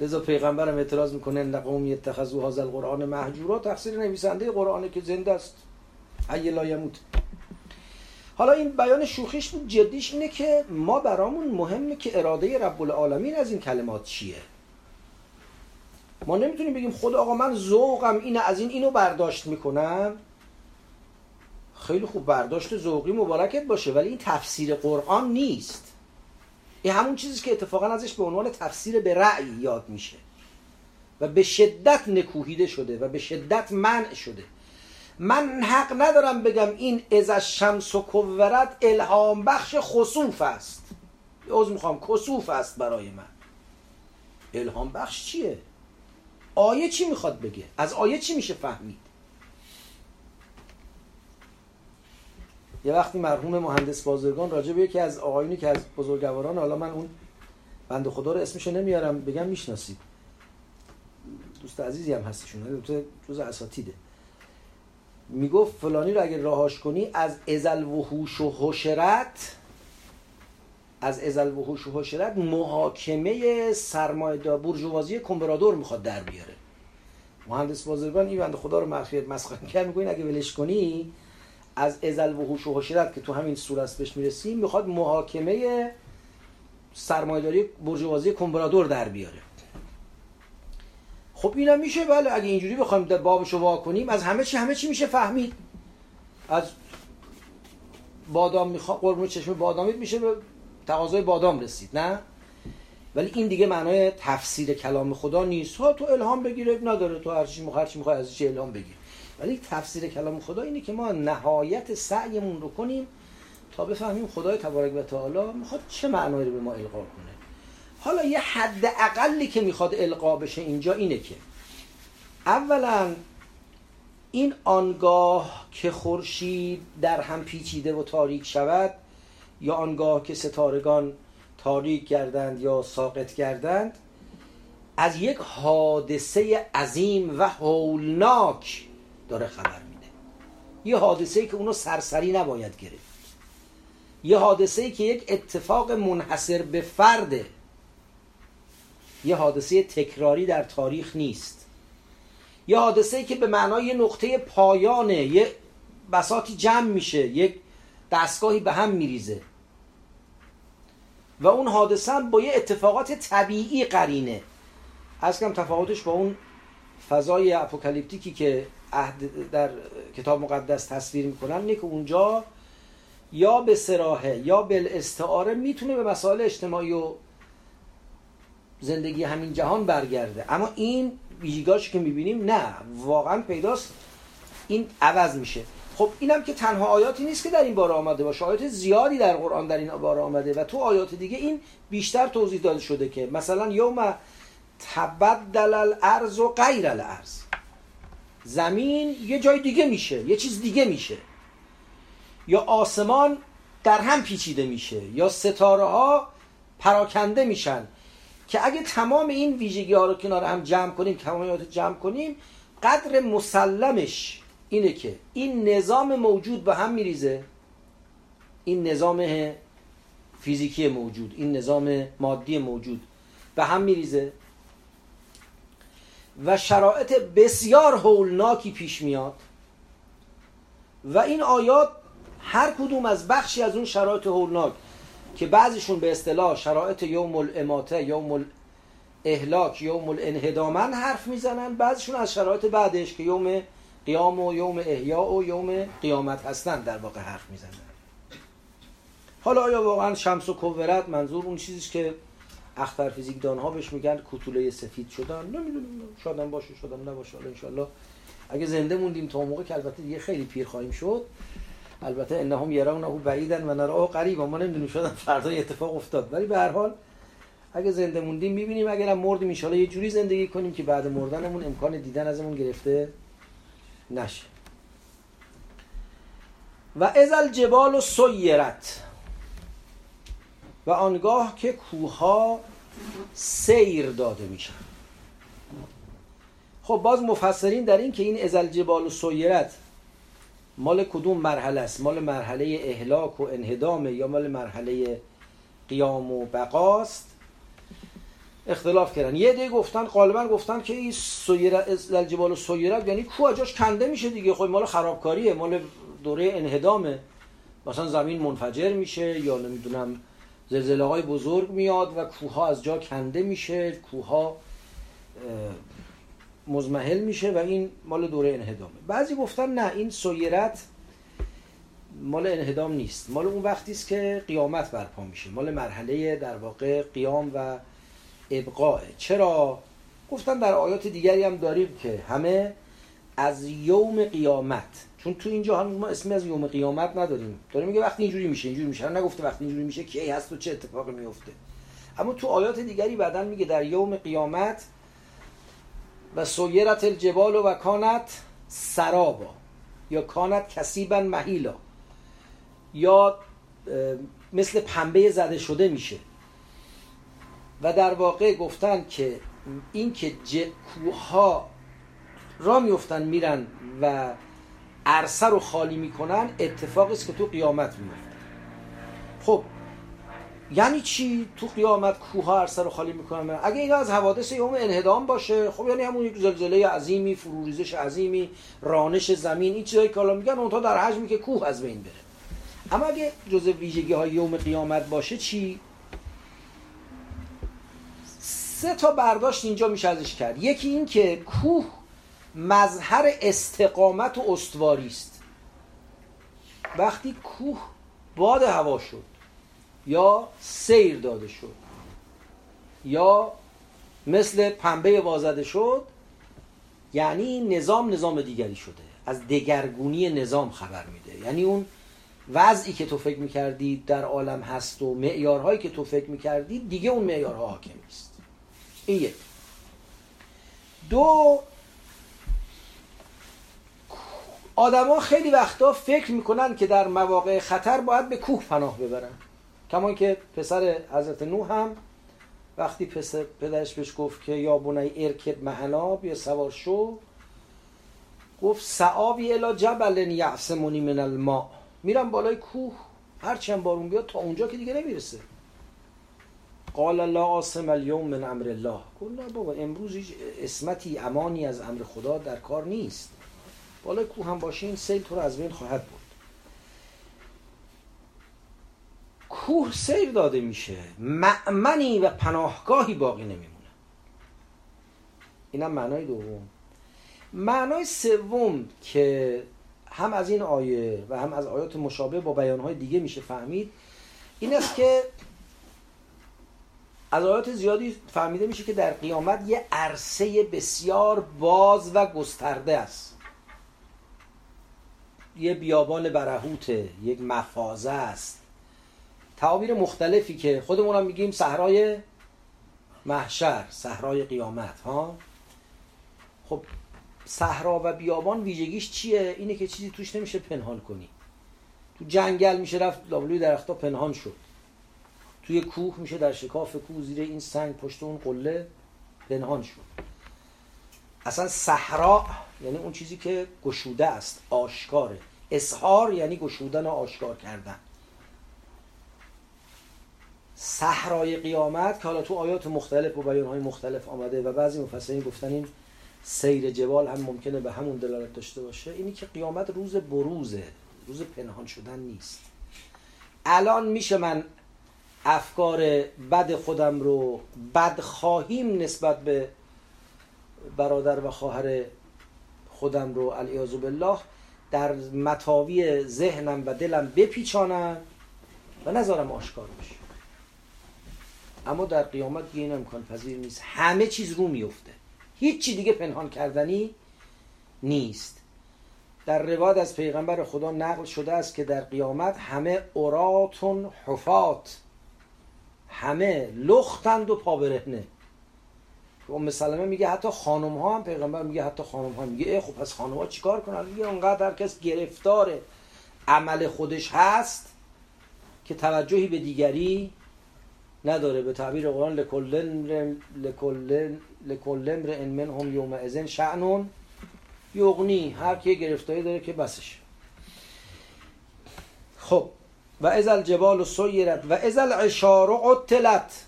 لذا پیغمبرم اعتراض می‌کنه نقوم یتخذوا هذا القرآن مهجورا. تقصیر نویسنده قرآنه که زنده است. حی لا یموت. حالا این بیان شوخیش بود جدیش اینه که ما برامون مهمه که اراده رب العالمین از این کلمات چیه. ما نمی‌تونیم بگیم خدا آقا من ذوقم اینه از این اینو برداشت می‌کنم. خیلی خوب برداشت ذوقی مبارکت باشه ولی این تفسیر قرآن نیست. این همون چیزی که اتفاقا ازش به عنوان تفسیر به رأی یاد میشه. و به شدت نکوهیده شده و به شدت منع شده. من حق ندارم بگم این از شمس و کورت الهام بخش خصوف است. از می‌خوام کسوف است برای من. الهام بخش چیه؟ آیه چی می‌خواد بگه؟ از آیه چی میشه فهمید؟ یه وقتی مرحوم مهندس بازرگان راجع به یکی از آقایونی که از بزرگواران حالا من اون بند خدا رو اسمشو نمیارم بگم می‌شناسید دوست عزیزی هم هستیشون جز اساتیده. می‌گفت فلانی رو اگر راهاش کنی از ازل وحوش و حشرت از ازل وحوش و حشرت محاکمه سرمایه برجوازی کمبرادور می‌خواد در بیاره. مهندس بازرگان این بند خدا رو مخفیت مسخره کرد میگه اگه ولش کنی از ازل وحوش و حشرت که تو همین سوره بهش می‌رسیم می‌خواد محاکمه سرمایه‌داری برجوازی کمبرادور در بیاره. خب اینم میشه؟ بله اگه اینجوری بخوایم بابشو وا کنیم از همه چی همه چی میشه فهمید. از بادام می‌خواد قربون چشم بادامی میشه به تقاضای بادام رسید نه؟ ولی این دیگه معنای تفسیر کلام خدا نیست. ها تو الهام بگیره نداره. تو هر چی می‌خوای از چی الهام بگیر. ولی تفسیر کلام خدا اینه که ما نهایت سعیمون رو کنیم تا بفهمیم خدای تبارک و تعالی می‌خواد چه معنایی رو به ما القا کنه. حالا یه حد اقلی که می‌خواد القا بشه اینجا اینه که اولا این آنگاه که خورشید در هم پیچیده و تاریک شود یا آنگاه که ستارگان تاریک گردند یا ساقط گردند از یک حادثه عظیم و هولناک داره خبر میده. یه حادثه که اونو سرسری نباید گرفت. یه حادثه که یک اتفاق منحصر به فرده. یه حادثه تکراری در تاریخ نیست. یه حادثه که به معنای یه نقطه پایانه یه بساتی جمع میشه یک دستگاهی به هم میریزه. و اون حادثه هم با یه اتفاقات طبیعی قرینه. از کم تفاوتش با اون فضای اپوکالیپتیکی که در کتاب مقدس تصویر می‌کنن. اینه که اونجا یا به سراحه یا به استعاره می‌تونه به مسائل اجتماعی و زندگی همین جهان برگرده. اما این ویژگاهش که می‌بینیم نه واقعا پیداست. این عوض میشه. خب اینم که تنها آیاتی نیست که در این باره آمده باشه. آیات زیادی در قرآن در این باره آمده و تو آیات دیگه این بیشتر توضیح داده شده که مثلا یوم تبدل الارض و غیر الارض. زمین یه جای دیگه میشه یه چیز دیگه میشه. یا آسمان در هم پیچیده میشه یا ستاره ها پراکنده میشن. که اگه تمام این ویژگی ها رو کنار هم جمع کنیم تمامیات جمع کنیم قدر مسلمش اینه که این نظام موجود به هم میریزه. این نظام فیزیکی موجود این نظام مادی موجود به هم میریزه. و شرایط بسیار هولناکی پیش میاد و این آیات هر کدوم از بخشی از اون شرایط هولناک که بعضیشون به اصطلاح شرایط یوم الاماته یوم الاهلاک یوم الانهدامن حرف می‌زنن. بعضیشون از شرایط بعدش که یوم قیام و یوم احیا و یوم قیامت هستن در واقع حرف می‌زنن. حالا آیا واقعا شمس و کورت منظور اون چیزی که اختر فیزیکدان ها بهش میگن کوتوله سفید شدن. نمی‌دونم شادم باشه شادم نباشه حالا انشالله. اگه زنده موندیم تا موقع که البته دیگه خیلی پیر خواهیم شد. البته انهم یرونه بعیدن و نراه قریب ما نمی‌دونیم شدن فردا اتفاق افتاد. ولی به هر حال اگه زنده موندیم می‌بینیم اگرم مردیم ان یه جوری زندگی کنیم که بعد مردنمون امکان دیدن ازمون گرفته نشه. و ازل جبال و سیرت. و آنگاه که کوها سیر داده میشن. خب باز مفسرین در این که این ازل جبال و سیرت مال کدوم مرحله است؟ مال مرحله اهلاک و انهدامه یا مال مرحله قیام و بقاست اختلاف کردن. یه دیگه گفتن غالبا گفتن که این سیرت جبال و سیرت یعنی کوه جاش کنده میشه دیگه. خب مال خرابکاریه مال دوره انهدامه. مثلا زمین منفجر میشه یا نمی‌دونم زلزله های بزرگ میاد و کوه از جا کنده میشه کوه ها مزمحل میشه و این مال دوره انهدامه. بعضی گفتن نه این سیرت مال انهدام نیست. مال اون وقتی است که قیامت برپا میشه. مال مرحله در واقع قیام و ابقاه چرا؟ گفتن در آیات دیگری هم داریم که همه از یوم قیامت چون تو اینجا هم ما اسمی از یوم قیامت نداریم. داره میگه وقتی اینجوری میشه اینجوری میشه. نگفته وقتی اینجوری میشه کی هست و چه اتفاقی میفته. اما تو آیات دیگری بعدا میگه در یوم قیامت و سویرت الجبال و کانت سرابا یا کانت کسیبا محیلا یا مثل پنبه زده شده میشه. و در واقع گفتن که این که کوه را میفتن میرن و عرصه رو خالی می‌کنن اتفاقی است که تو قیامت میفته خب یعنی چی؟ تو قیامت کوه ها عرصه رو خالی می‌کنن. اگه این از حوادث یوم انهدام باشه خب یعنی همون یک زلزله عظیمی فروریزش عظیمی رانش زمین این چیزایی که حالا میگن اونتا در حجمی که کوه از بین بره. اما اگه جزء ویژگی های یوم قیامت باشه چی؟ سه تا برداشت اینجا میشه ازش کرد. یکی این که کوه مظهر استقامت و استواری است. وقتی کوه باد هوا شد یا سیر داده شد یا مثل پنبه وازده شد یعنی نظام نظام دیگری شده. از دگرگونی نظام خبر میده. یعنی اون وضعی که تو فکر می‌کردی در عالم هست و معیارهایی که تو فکر می‌کردی دیگه اون معیارها حاکم نیست. این یک. دو آدما خیلی وقتا فکر می‌کنن که در مواقع خطر باید به کوه پناه ببرن. کما که پسر حضرت نوح هم وقتی پسر پدرش بهش گفت که یا بنی ارکد معنا بیا سوار شو گفت سعابی الا جبل یعصمونی من الماء. میرم بالای کوه هرچند بارون بیاد تا اونجا که دیگه نمی‌رسه. قال لا عاصم اليوم من امر الله. گفت بابا امروز هیچ اسمتی امانی از امر خدا در کار نیست. بالای کوه هم باشین سیل تو رو از بین خواهد بود کوه سیر داده میشه. معمنی و پناهگاهی باقی نمیمونه. اینم معنای دوم. معنای سوم که هم از این آیه و هم از آیات مشابه با بیانهای دیگه میشه فهمید این است که از آیات زیادی فهمیده میشه که در قیامت یه عرصه بسیار باز و گسترده است. یه بیابان برهوته یک مفازه است. تعابیر مختلفی که خودمون هم میگیم صحرای محشر صحرای قیامت ها؟ خب صحرا و بیابان ویژگیش چیه؟ اینه که چیزی توش نمیشه پنهان کنی. تو جنگل میشه رفت لابلوی درختا پنهان شد. توی کوه میشه در شکاف کوه زیر این سنگ پشت اون قله پنهان شد. اصلا صحرا یعنی اون چیزی که گشوده است آشکاره اظهار یعنی گشودن و آشکار کردن. صحرای قیامت که حالا تو آیات مختلف و بیانهای مختلف آمده و بعضی مفسرین گفتن این سیر جبال هم ممکنه به همون دلالت داشته باشه اینی که قیامت روز بروزه روز پنهان شدن نیست. الان میشه من افکار بد خودم رو بد خواهیم نسبت به برادر و خواهر خودم رو الیازو بالله در متاوی ذهنم و دلم بپیچانم و نذارم آشکار بشه. اما در قیامت این امکان پذیر نیست. همه چیز رو میفته هیچی دیگه پنهان کردنی نیست. در روایت از پیغمبر خدا نقل شده است که در قیامت همه اوراتون حفات همه لختند و پابرهنه. ام سلمه میگه حتی خانم ها هم پیغمبر میگه حتی خانم ها میگه خب پس خانم ها چیکار کنن؟ میگه اونقدر هر کس گرفتار عمل خودش هست که توجهی به دیگری نداره. به تعبیر قرآن لکلن لکلن لکلن من هم یوم ازن شعنون یغنی. هر کی گرفتاری داره که بسش. خب و از الجبال سیرت و از العشار عطلت.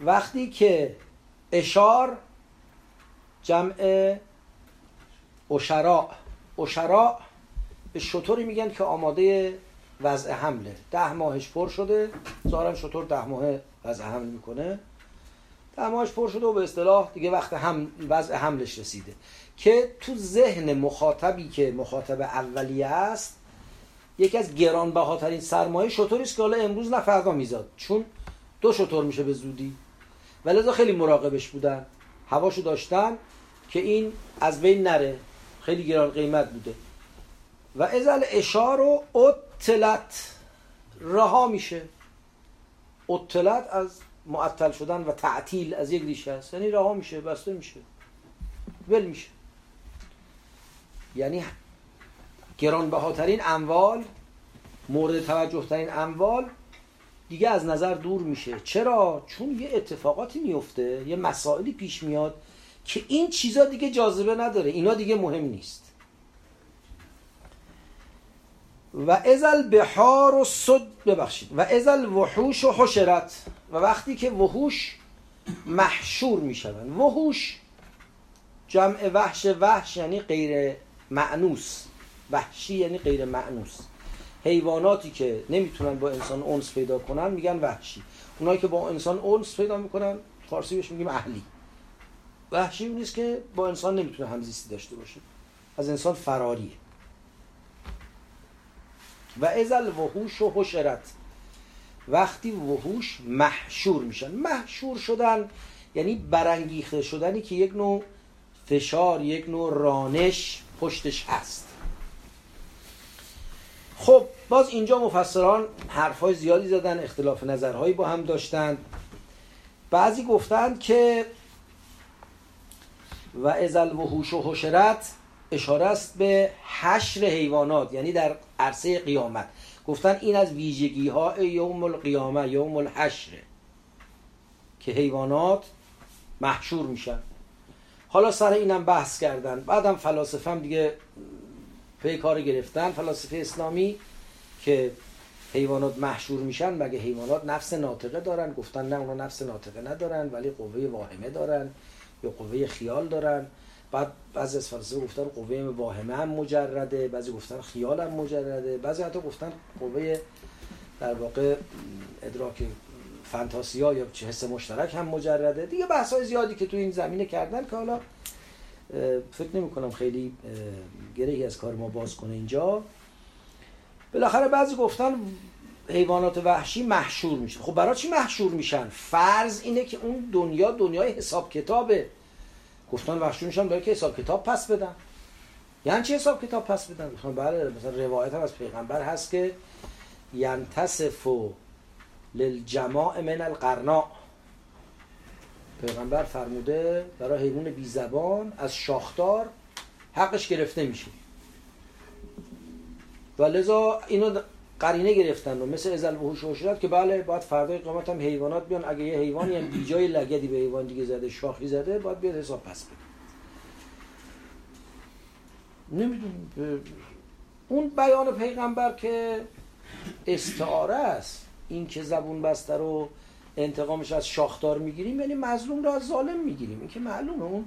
وقتی که اشار جمع اشراع. اشراع به شطوری میگن که آماده وضع حمله. ده ماهش پر شده ظاهرا شطور ده ماه وضع حمل می‌کنه. ده ماهش پر شده و به اصطلاح دیگه وقت هم وضع حملش رسیده. که تو ذهن مخاطبی که مخاطب اولیه است یکی از گرانبهاترین سرمایه شطوری است که حالا امروز نه فردا میزاد. چون دو شطور میشه به زودی. ولذا خیلی مراقبش بودن. هواشو داشتن که این از بین نره. خیلی گران قیمت بوده. و ازل اشار و اطلت رها میشه. اطلت از معطل شدن و تعطیل از یک ریشه است. یعنی رها میشه بسته میشه. ول میشه. یعنی گرانبهاترین اموال مورد توجه ترین اموال دیگه از نظر دور میشه. چرا؟ چون یه اتفاقاتی میفته یه مسائلی پیش میاد که این چیزا دیگه جاذبه نداره. اینا دیگه مهم نیست. و ازل بحار و صد ببخشید. و ازل وحوش و حشرت. و وقتی که وحوش محشور میشون وحوش جمع وحش وحش یعنی غیر معنوس. وحشی یعنی غیر معنوس. حیواناتی که نمی‌تونن با انسان اونس پیدا کنن میگن وحشی. اونایی که با انسان اونس پیدا می‌کنن فارسی بهش میگیم اهلی. وحشی نیست که با انسان نمی‌تونه همزیستی داشته باشه. از انسان فراریه و ازل وحوش و حشرت. وقتی وحوش محشور میشن. محشور شدن یعنی برانگیخته شدنی که یک نوع فشار یک نوع رانش پشتش هست. خب باز اینجا مفسران حرفای زیادی زدن اختلاف نظرهایی با هم داشتند بعضی گفتند که و ازل وحوش و حشرت اشاره است به حشر حیوانات یعنی در عرصه قیامت. گفتن این از ویژگی ها یوم القیامه یوم الحشر که حیوانات محشور میشن. حالا سر اینم بحث کردن. بعدم فلاسفه هم دیگه پی کار گرفتن فلاسفه اسلامی که حیوانات محشور میشن مگه حیوانات نفس ناطقه دارن؟ گفتن نه اونا نفس ناطقه ندارن ولی قوه واهمه دارن یا قوه خیال دارن. بعد بعضی از فلاسفه گفتن قوه واهمه هم مجرده بعضی گفتن خیال هم مجرده بعضی حتی گفتن قوه در واقع ادراک فانتاسیا یا چه حس مشترک هم مجرده. دیگه بحث های زیادی که تو این زمینه کردن که حالا فکر نمی کنم خیلی گرهی از کار ما باز کنه اینجا. بالاخره بعضی گفتن حیوانات وحشی محشور میشن خب برای چی محشور میشن؟ فرض اینه که اون دنیا دنیای حساب کتابه. گفتن محشور میشن برای که حساب کتاب پس بدن. یعنی چی حساب کتاب پس بدن؟ گفتن بله مثلا روایت هم از پیغمبر هست که ینتصف للجماع من القرناء. پیغمبر فرموده برای حیوان بی زبان از شاختار حقش گرفته میشه. و لذا اینو قرینه گرفتن و مثل ازل وحوش و که بله باید فردای قیامت هم حیوانات بیان اگه یه حیوانی هم بی جای لگدی به حیوان دیگه زده شاخی زده باید بیاد حساب پس بده. نمی‌دونم اون بیان پیغمبر که استعاره است این که زبون بسته رو انتقامش از شاخدار می‌گیریم یعنی مظلوم رو از ظالم می‌گیریم. این که معلومه اون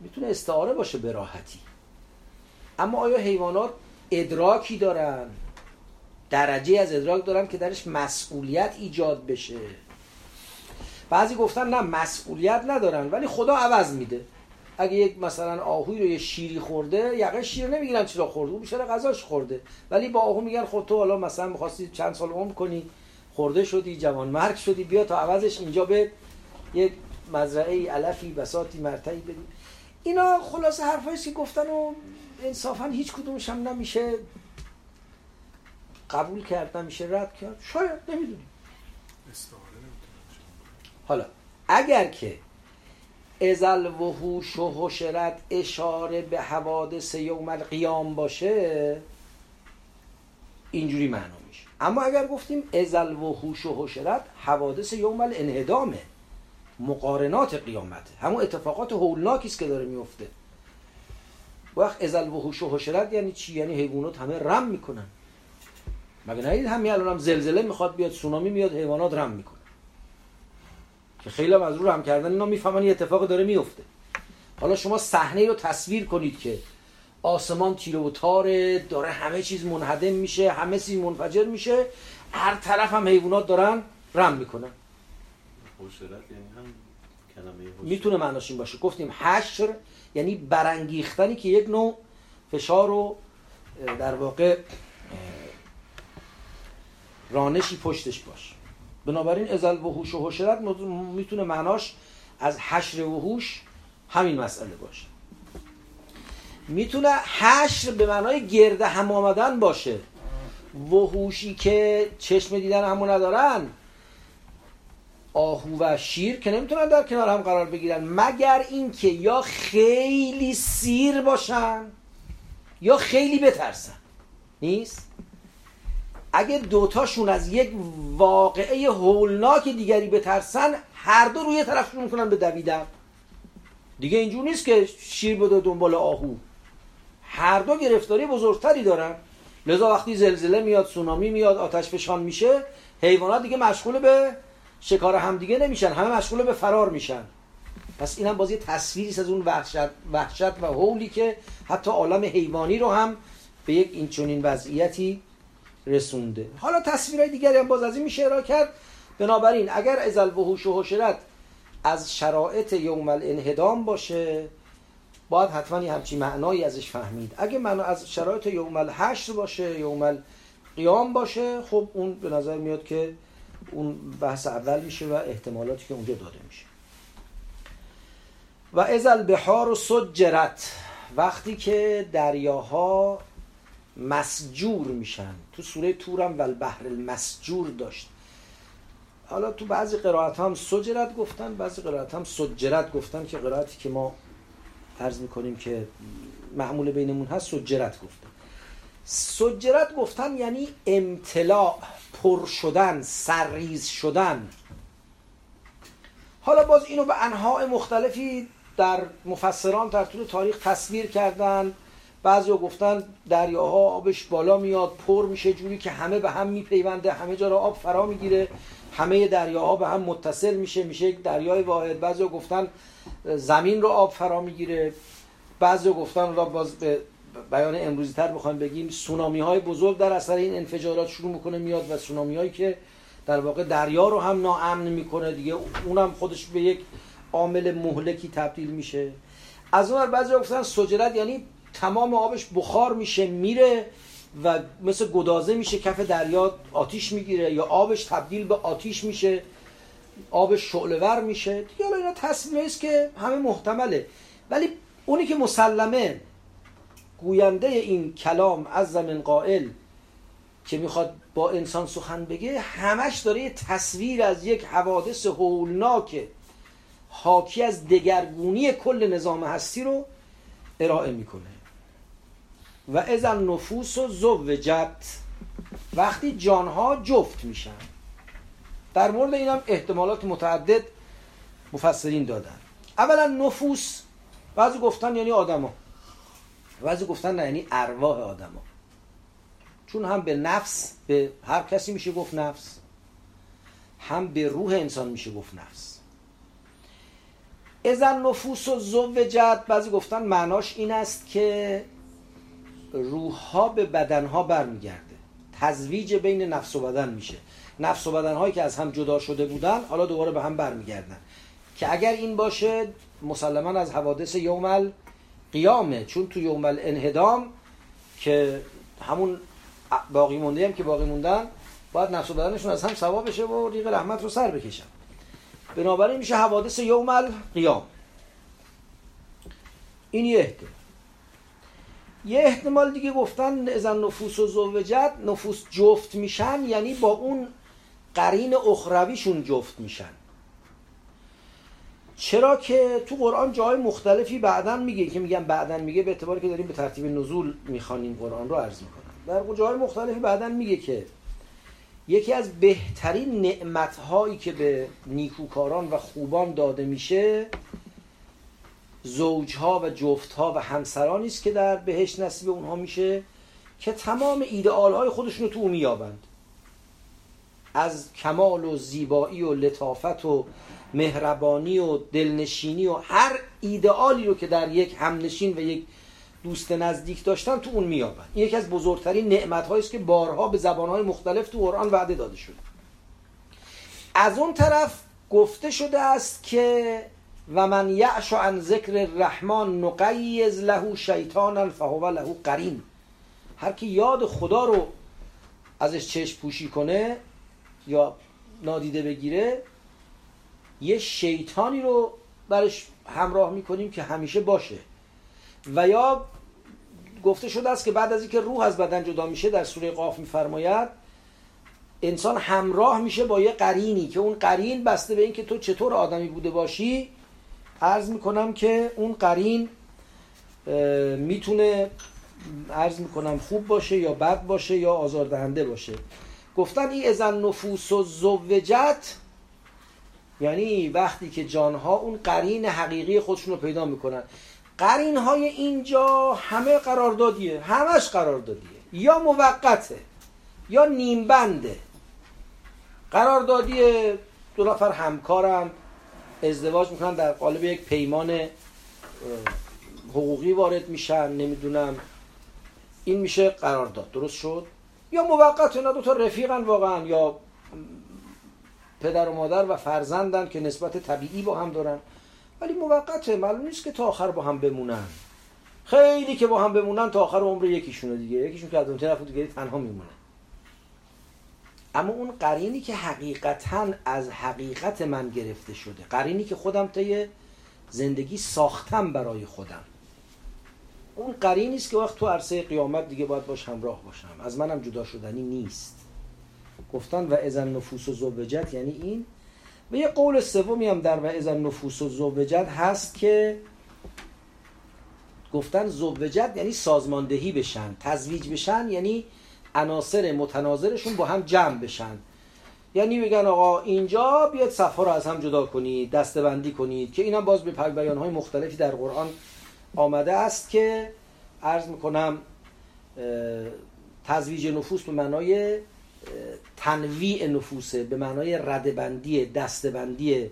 می‌تونه استعاره باشه به راحتی. اما آیا حیوانات ادراکی دارن؟ درجه از ادراک دارن که درش مسئولیت ایجاد بشه. بعضی گفتن نه مسئولیت ندارن ولی خدا عوض میده. اگه یک مثلا آهوی رو یه شیری خورده یقه شیر نمی‌گیرن چرا خورده اون بیشتر غذاش خورده. ولی با آهو میگن خود خب تو حالا مثلا می‌خواستی چند سال عمر کنی خورده شدی جوان مرگ شدی بیا تا عوضش اینجا به یک مزرعه علفی بساتی مرتعی بدی اینا خلاصه حرفایی که گفتن و انصافا هیچ کدومش هم نمیشه قبول کرد نمیشه رد کرد. شاید نمی‌دونیم. حالا اگر که ازل وحوش و حشرت اشاره به حوادث یوم القیام باشه اینجوری معنا اما اگر گفتیم ازل وحوش و حشرت حوادث یوم الانهدامه مقارنات قیامته همون اتفاقات هولناکی است که داره میفته. وقت ازل وحوش و حشرت یعنی چی؟ یعنی حیوانات همه رم می‌کنن. مگه نهید همین الان هم زلزله می‌خواد بیاد سونامی میاد حیوانات رم می‌کنه که خیلی هم از رو رم کردن اینا می‌فهمن یه اتفاق داره میفته حالا شما صحنه رو تصویر کنید که آسمان تیره و تاره داره همه چیز منهدم میشه همه چیز منفجر میشه. هر طرف هم حیوانات دارن رم می‌کنن. یعنی می‌تونه معناش این باشه. گفتیم حشر یعنی برانگیختنی که یک نوع فشار رو در واقع رانشی پشتش باشه بنابراین ازل وحوش و حشرت می‌تونه معناش از حشر وحوش همین مسئله باشه. می‌تونه حشر به معنای گرده هم آمدن باشه. وحوشی که چشم دیدن همو ندارن آهو و شیر که نمی‌تونن در کنار هم قرار بگیرن. مگر اینکه یا خیلی سیر باشن یا خیلی بترسن. نیست؟ اگه دوتاشون از یک واقعه هولناک دیگری بترسن هر دو روی طرف شروع می‌کنن به دویدن دیگه اینجور نیست که شیر بده دنبال آهو. هر دو گرفتاری بزرگتری دارن. لذا وقتی زلزله میاد سونامی میاد آتش فشان میشه حیوانات دیگه مشغول به شکار همدیگه نمیشن. همه مشغول به فرار میشن. پس این هم بازی تصویری از اون وحشت, وحشت و حولی که حتی عالم حیوانی رو هم به یک اینچنین وضعیتی رسونده. حالا تصویرهای دیگری هم باز از این میشه ارائه کرد. بنابراین اگر ازل وحوش و حشرت از شرایط یوم الانهدام باشه باید حتما یه همچی معنایی ازش فهمید. اگه معنا از شرایط یوم الحشر باشه یوم القیام باشه خب اون به نظر میاد که اون بحث اول میشه و احتمالاتی که اونجا داده میشه. و ازل بهار و سجرت وقتی که دریاها مسجور میشن. تو سوره تورم و البحر المسجور داشت. حالا تو بعضی قرائت هم سجرت گفتن بعضی قرائت هم سجرت گفتن که قرائتی که ما عرض می‌کنیم که معمول بینمون هست سجرت گفتن. سجرت گفتن یعنی امتلاع پر شدن سرریز شدن. حالا باز اینو به انواع مختلفی در مفسران در طول تاریخ تصویر کردن. بعضی گفتن دریاها آبش بالا میاد پر میشه جوری که همه به هم میپیونده همه جا را آب فرا می‌گیره. همه دریاها به هم متصل میشه میشه یک دریای واحد. بعضی گفتن زمین رو آب فرا می‌گیره. بعضی گفتن را باز به بیان امروزی تر بخوایم بگیم سونامی های بزرگ در اثر این انفجارات شروع می‌کنه میاد و سونامی هایی که در واقع دریا رو هم ناامن می‌کنه دیگه اونم خودش به یک عامل مهلکی تبدیل میشه. از اون بعضی گفتن سجرت یعنی تمام آبش بخار میشه میره و مثل گدازه میشه کف دریا آتیش می‌گیره یا آبش تبدیل به آتیش میشه. آبش شعلور میشه. دیگه حالا اینا تصویری است که همه محتمله. ولی اونی که مسلمه گوینده این کلام از زمین قائل که می‌خواد با انسان سخن بگه همش داره یه تصویر از یک حوادث هولناک حاکی از دگرگونی کل نظام هستی رو ارائه می‌کنه. و از نفوس و زوجت. وقتی جانها جفت میشن در مورد این هم احتمالات متعدد مفسرین دادن. اولا نفوس بعضی گفتن یعنی آدما. بعضی گفتن نه یعنی ارواح آدما. چون هم به نفس به هر کسی میشه گفت نفس هم به روح انسان میشه گفت نفس. ازن نفوس و زوجت بعضی گفتن معناش این است که روحها به بدنها برمیگرده. تزویج بین نفس و بدن میشه. نفس و بدنهایی که از هم جدا شده بودن حالا دوباره به هم برمیگردن. که اگر این باشه مسلما از حوادث یوم قیامه. چون تو یوم الانهدام که همون باقی مونده هم که باقی موندن باید نفس و بدنشون از هم سوا بشه و ریق رحمت رو سر بکشن. بنابراین میشه حوادث یوم القیام این یه احتمال یه احتمال دیگه گفتن ازن نفوس و زوجت نفوس جفت میشن یعنی با اون قرین اخرویشون جفت میشن. چرا که تو قرآن جای مختلفی بعدا میگه که میگم بعدا میگه به اعتباری که داریم به ترتیب نزول می‌خوانیم قرآن رو عرض می‌کنم در جای مختلفی بعدا میگه که یکی از بهترین نعمتهایی که به نیکوکاران و خوبان داده میشه زوجها و جفتها و همسرانی است که در بهش نصیب اونها میشه که تمام ایدئال های خودشون رو تو از کمال و زیبایی و لطافت و مهربانی و دلنشینی و هر ایدئالی رو که در یک همنشین و یک دوست نزدیک داشتن تو اون میابن این یکی از بزرگترین نعمت است که بارها به زبانهای مختلف تو قرآن وعده داده شده. از اون طرف گفته شده است که و من یعش عن ذکر الرحمن نقیز له شیطانا فهو له قرین. هر کی یاد خدا رو ازش چشم پوشی کنه یا نادیده بگیره یه شیطانی رو برش همراه می‌کنیم که همیشه باشه. و یا گفته شده است که بعد از اینکه روح از بدن جدا میشه در سوره قاف میفرماید انسان همراه میشه با یه قرینی که اون قرین بسته به اینکه تو چطور آدمی بوده باشی. عرض می‌کنم که اون قرین می‌تونه عرض می‌کنم خوب باشه یا بد باشه یا آزاردهنده باشه. گفتن این ازن نفوس و زوجت یعنی وقتی که جانها اون قرین حقیقی خودشون رو پیدا می‌کنن. قرین های اینجا همه قراردادیه همش قراردادیه. یا موقته یا نیمبنده. قراردادی دو نفر همکارم ازدواج می‌کنن در قالب یک پیمان حقوقی وارد میشن نمی‌دونم. این میشه قرارداد. درست شد؟ یا موقت اینا دو تا رفیقن واقعا یا پدر و مادر و فرزندن که نسبت طبیعی با هم دارن. ولی موقته معلوم نیست که تا آخر با هم بمونن. خیلی که با هم بمونن تا آخر عمر یکیشونه دیگه. یکیشون که از اون طرف دیگه تنها میمونه. اما اون قرینی که حقیقتا از حقیقت من گرفته شده قرینی که خودم طی زندگی ساختم برای خودم. اون قرینی است که وقت تو عرصه قیامت دیگه باید باش همراه باشم. از منم جدا شدنی نیست. گفتن و ازن نفوس و زوجت یعنی این. و یه قول سومی هم در و ازن نفوس و زوجت هست که گفتن زوجت یعنی سازماندهی بشن تزویج بشن یعنی عناصر متناظرشون با هم جمع بشن. یعنی میگن آقا اینجا بیاد صفحه رو از هم جدا کنید دستبندی کنید که اینم باز به بیان های مختلفی در قرآن آمده است که عرض می‌کنم تزویج نفوس به معنای تنویع نفوسه به معنای ردبندی دستبندی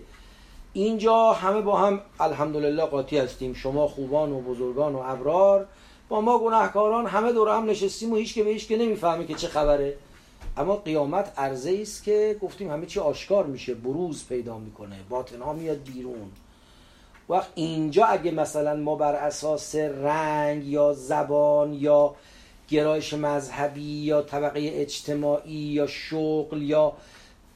اینجا همه با هم الحمدلله قاطی هستیم. شما خوبان و بزرگان و ابرار با ما گناهکاران همه دور هم نشستیم و هیچ که به هیچ که نمی‌فهمه که چه خبره. اما قیامت عرضه است که گفتیم همه چی آشکار میشه بروز پیدا می‌کنه باطن ها میاد بیرون. وقت اینجا اگه مثلا ما بر اساس رنگ یا زبان یا گرایش مذهبی یا طبقه اجتماعی یا شغل یا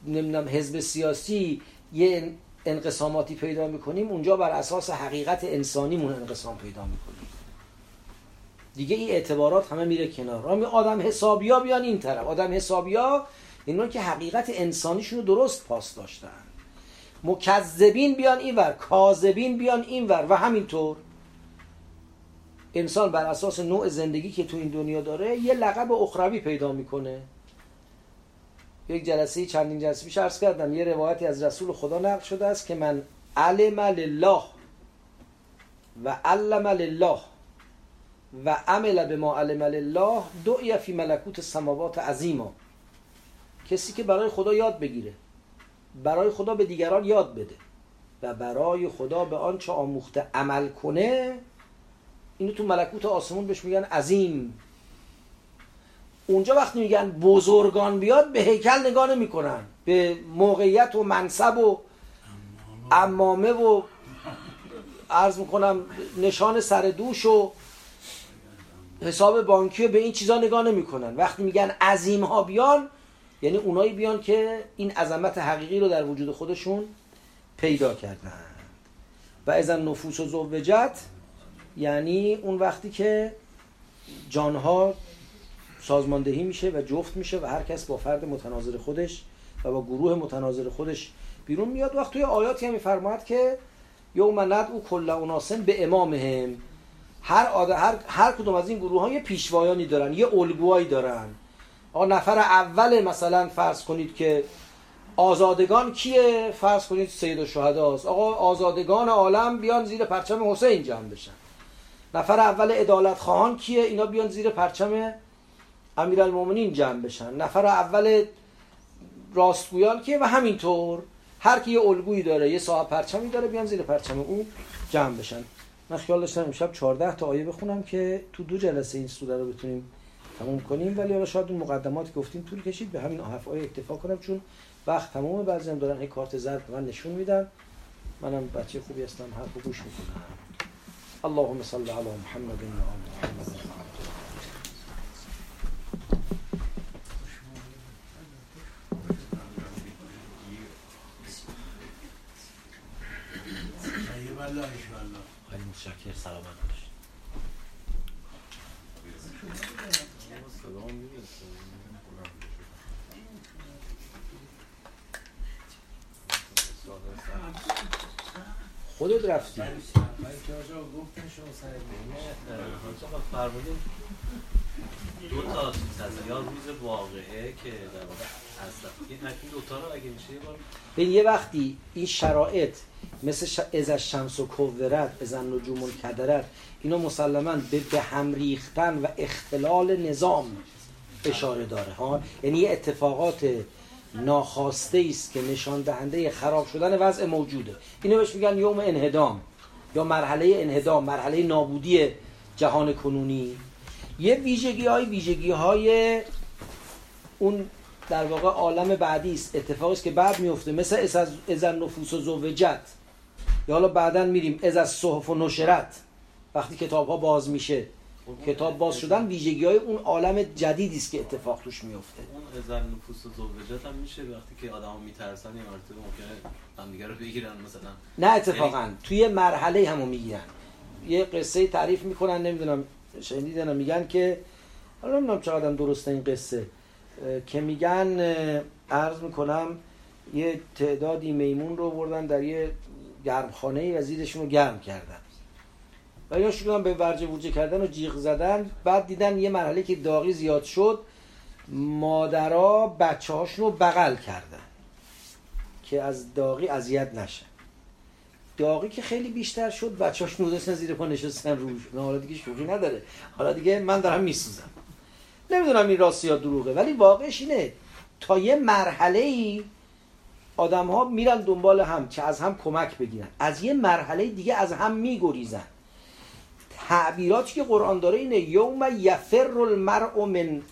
نمی‌دونم حزب سیاسی یه انقساماتی پیدا می‌کنیم اونجا بر اساس حقیقت انسانیمون انقسام پیدا می‌کنیم. دیگه این اعتبارات همه میره کنار. آدم حسابیا بیان این طرف. آدم حسابیا اینا که حقیقت انسانیشون رو درست پاس داشتن. مکذبین بیان اینور کاذبین بیان اینور و همینطور. انسان بر اساس نوع زندگی که تو این دنیا داره یه لقب اخروی پیدا می‌کنه. یک جلسه چندین جلسه پیش عرض کردم یه روایتی از رسول خدا نقل شده است که من علم لله و علم لله و عمل به ما علم لله دعی فی ملکوت سماوات عظیما. کسی که برای خدا یاد بگیره. برای خدا به دیگران یاد بده و برای خدا به آنچه آموخته عمل کنه اینو تو ملکوت آسمون بهش میگن عظیم. اونجا وقتی میگن بزرگان بیاد به هیکل نگاه نمی‌کنن به موقعیت و منصب و امامه و عرض می‌کنم نشان سر دوش و حساب بانکی و به این چیزا نگاه نمی‌کنن. وقتی میگن عظیم ها بیان یعنی اونایی بیان که این عظمت حقیقی رو در وجود خودشون پیدا کردن. و از نفوس و زوجت یعنی اون وقتی که جانها سازماندهی میشه و جفت میشه و هر کس با فرد متناظر خودش و با گروه متناظر خودش بیرون میاد. وقت توی آیاتی هم میفرماید که یوم او کل اوناسن به امامهم. هر, هر هر کدوم از این گروه ها یه پیشوایانی دارن یه الگوهایی دارن. آقا نفر اول مثلا فرض کنید که آزادگان کیه؟ فرض کنید سید است. آقا آزادگان عالم بیان زیر پرچم حسین جمع بشن. نفر اول ادالت خواهان کیه؟ اینا بیان زیر پرچم امیرالمومنین جمع بشن. نفر اول راستگویان کیه؟ و همینطور هر کی یه الگویی داره یه صاحب پرچمی داره بیان زیر پرچم او جمع بشن. من خیال داشتم امشب 14 تا آیه بخونم که تو دو جلسه این سوره رو بتونیم تموم کنیم ولی حالا شاید اون مقدماتی گفتیم طول کشید. به همین آیه اکتفا کنم چون وقت تمومه. بعضی هم دارن کارت زرد من نشون میدن. منم بچه خوبی هستم حرف گوش می‌کنم. اللهم صل على محمد و محمد. خیلی متشکر سلامت خودت رفتی. دو تا یا روز واقعه که در واقع این دو تا رو اگه میشه یه وقتی این شرایط مثل از شمس و کوورت از نجوم الکدرت اینا مسلما به, به هم ریختن و اختلال نظام اشاره داره ها؟ یعنی اتفاقات ناخواسته است که نشان دهنده خراب شدن وضع موجوده. اینو بهش میگن یوم انهدام یا مرحله انهدام مرحله نابودی جهان کنونی. یه ویژگی های ویژگی های اون در واقع عالم بعدی است. اتفاقی است که بعد میفته مثل از نفوس و زوجت. یا حالا بعدا میریم. از از صحف و نشرت. وقتی کتاب ها باز میشه. کتاب باز شدن ویژگی های اون عالم جدیدی است که اتفاق توش میفته اون ازن نفوس و زوجت هم میشه وقتی که آدم میترسن یه مرتبه ممکنه همدیگه رو بگیرن مثلا. نه اتفاقا. یعنی توی مرحله همو می‌گیرن. یه قصه تعریف می‌کنن نمی‌دونم شنیدن میگن که حالا نمی‌دونم چقدر درسته این قصه. که میگن عرض می‌کنم یه تعدادی میمون رو بردن در یه گرمخانه و زیرشون رو گرم کردن. و یا شروع به ورجه ورجه کردن و جیغ زدن. بعد دیدن یه مرحله که داغی زیاد شد مادرها بچه رو بغل کردن که از داغی اذیت نشن داغی که خیلی بیشتر شد بچه هاشون نودستن زیر پا نشستن روش. حالا دیگه شوخی نداره. حالا دیگه من دارم میسوزم. نمی‌دونم این راستی یا دروغه ولی واقعش اینه. تا یه مرحله ای آدم ها میرن دنبال هم که از هم کمک بگیرن. از یه مرحله دیگه از هم میگریزن. تعبیراتی که قرآن داره اینه یوم یفر المرء من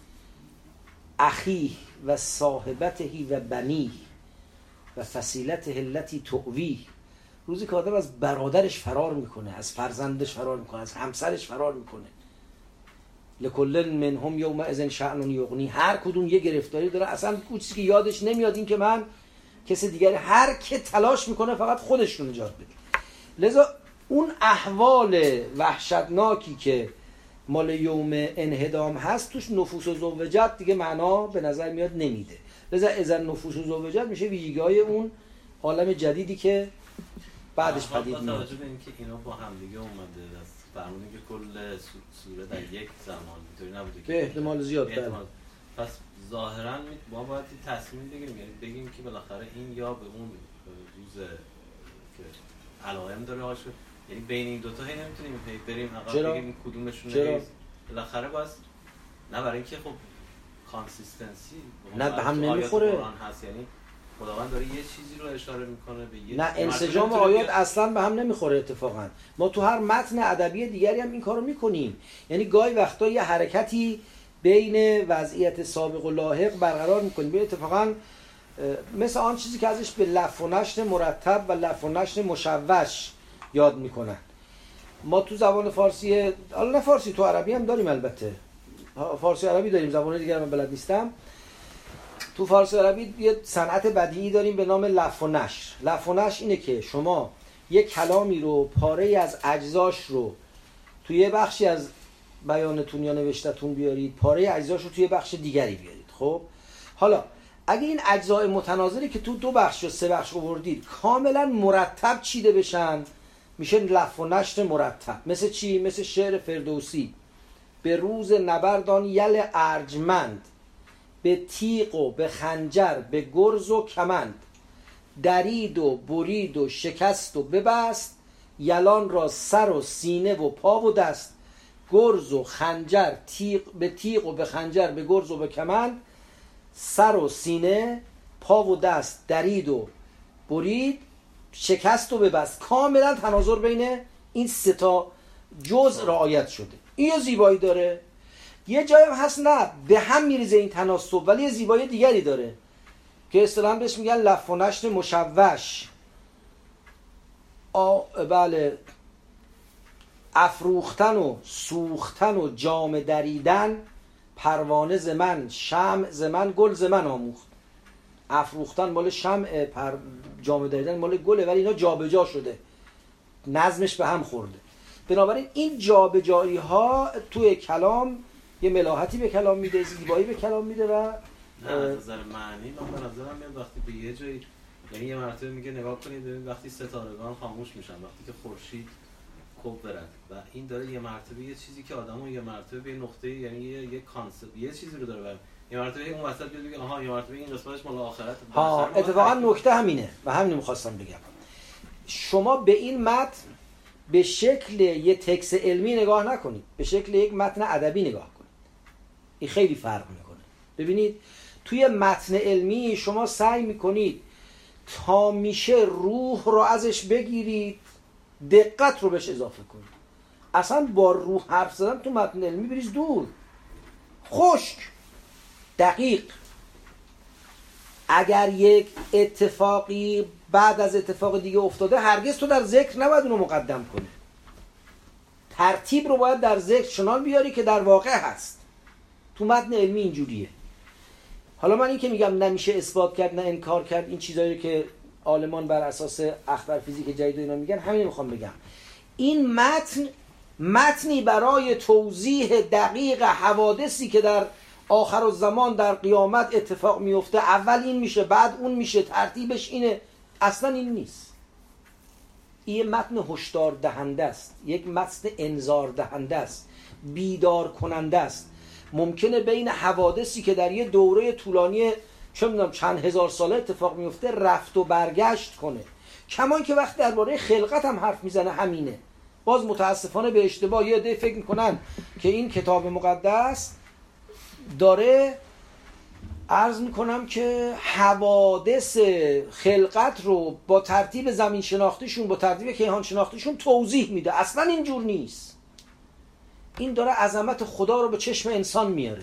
اخیه و صاحبته و بنیه و فسیلته التي تووی روزی که آدم از برادرش فرار می‌کنه از فرزندش فرار می‌کنه از همسرش فرار می‌کنه. لکل منهم یوم ازن شعنون یغنی. هر کدوم یه گرفتاری داره. اصلا چیزی که یادش نمیاد این که من کسی دیگری هر که تلاش می‌کنه فقط خودش رو نجات بده. لذا اون احوال وحشتناکی که مال یوم انهدام هست توش نفوس و زوجت دیگه معنا به نظر میاد نمیده. لذا ازن نفوس و زوجت میشه ویژگی های اون عالم جدیدی که بعدش پدید میاد. توجه به اینکه اینا با هم دیگه اومده فرمونه که کل سو- سوره در یک زمان اینطوری نبوده که به احتمال زیاد بله. پس ظاهرا ما باید تصمیم بگیریم یعنی بگیم که بالاخره این یا به اون روز که علائم داره هاشو یعنی بین این دوتا هی نمی‌تونیم هی بریم عقب؟ بگیم کدومشون چرا؟ بالاخره باز نه برای اینکه خب consistency نه، به هم نمی‌خوره. هست یعنی خداوند داره یه چیزی رو اشاره می‌کنه به یه نه انسجام آیات اصلا به هم نمی‌خوره اتفاقا ما تو هر متن ادبی دیگری هم این کارو می‌کنیم یعنی گاهی وقتا یه حرکتی بین وضعیت سابق و لاحق برقرار می‌کنیم به اتفاقا مثل آن چیزی که ازش به لف و نشر مرتب و لف و نشر مشوش یاد می‌کنن. ما تو زبان فارسی حالا نه فارسی تو عربی هم داریم البته. فارسی عربی داریم زبان دیگر من بلد نیستم. تو فارسی عربی یه صنعت بدیعی داریم به نام لف و نشر. لف و نشر اینه که شما یک کلامی رو پاره از اجزاش رو توی یه بخشی از بیانتون یا نوشتتون بیارید پاره اجزاش رو توی بخش دیگری بیارید خب؟ حالا اگه این اجزای متناظری که تو دو بخش یا سه بخش آوردید کاملا مرتب چیده بشن میشه لف و نشر مرتب. مثل چی؟ مثل شعر فردوسی. به روز نبردان یل ارجمند. به تیغ و به خنجر به گرز و کمند. درید و برید و شکست و ببست. یلان را سر و سینه و پا و دست. گرز و خنجر تیغ به تیغ و به خنجر به گرز و به کمند. سر و سینه پا و دست درید و برید. شکست و ببست. کاملا تناظر بین این سه تا جزء رعایت شده. این یه زیبایی داره. یه جایی هست نه به هم میریزه این تناسب ولی یه زیبایی دیگری داره. که اصطلاحا بهش میگن لف و نشر مشوش. آ بله. افروختن و سوختن و جام دریدن پروانه ز من شمع ز من گل ز من آموخت. افروختن مال شمع پر جام دریدن مال گله ولی اینا جابجا شده. نظمش به هم خورده. بنابراین این جابجایی ها توی کلام یه ملاحتی به کلام میده زیبایی به کلام میده و نه نظر معنی من به نظرم میاد وقتی به یه جایی یعنی یه مرتبه میگه نگاه کنید وقتی ستارگان خاموش میشن وقتی که خورشید کب برد. و این داره یه مرتبه یه چیزی که آدمو یه مرتبه به نقطه یعنی یه یه concept یه چیزی رو داره برد. یه مرتبه اون وسط بیاد بگه آها یه مرتبه این قسمتش مال آخرت. ها اتفاقا نکته همینه و همین می‌خواستم بگم. شما به این متن به شکل یه تکس علمی نگاه نکنید. به شکل یک متن ادبی نگاه کنید. این خیلی فرق می‌کنه. ببینید توی متن علمی شما سعی می‌کنید تا میشه روح رو ازش بگیرید دقت رو بهش اضافه کنید. اصلا با روح حرف زدن تو متن علمی بریز دور. خشک. دقیق. اگر یک اتفاقی بعد از اتفاق دیگه افتاده هرگز تو در ذکر نباید اونو مقدم کنی. ترتیب رو باید در ذکر چنان بیاری که در واقع هست. تو متن علمی اینجوریه. حالا من این که میگم نمیشه اثبات کرد نه انکار کرد این چیزایی که آلمان بر اساس اخبار فیزیک جدید اینا میگن همین می‌خوام بگم. این متن متنی برای توضیح دقیق حوادثی که در آخر الزمان در قیامت اتفاق میفته. اول این میشه بعد اون میشه. ترتیبش اینه. اصلا این نیست. این متن هشدار دهنده است. یک متن انذار دهنده است. بیدار کننده است. ممکنه بین حوادثی که در یه دوره طولانی چه می‌دونم چند هزار ساله اتفاق میفته رفت و برگشت کنه. کمان که وقت درباره خلقت هم حرف می‌زنه همینه. باز متاسفانه به اشتباه یه عده فکر می‌کنن که این کتاب مقدس داره عرض می‌کنم که حوادث خلقت رو با ترتیب زمین شناختیشون با ترتیب کیهان شناختیشون توضیح میده. اصلا اینجور نیست. این داره عظمت خدا رو به چشم انسان میاره.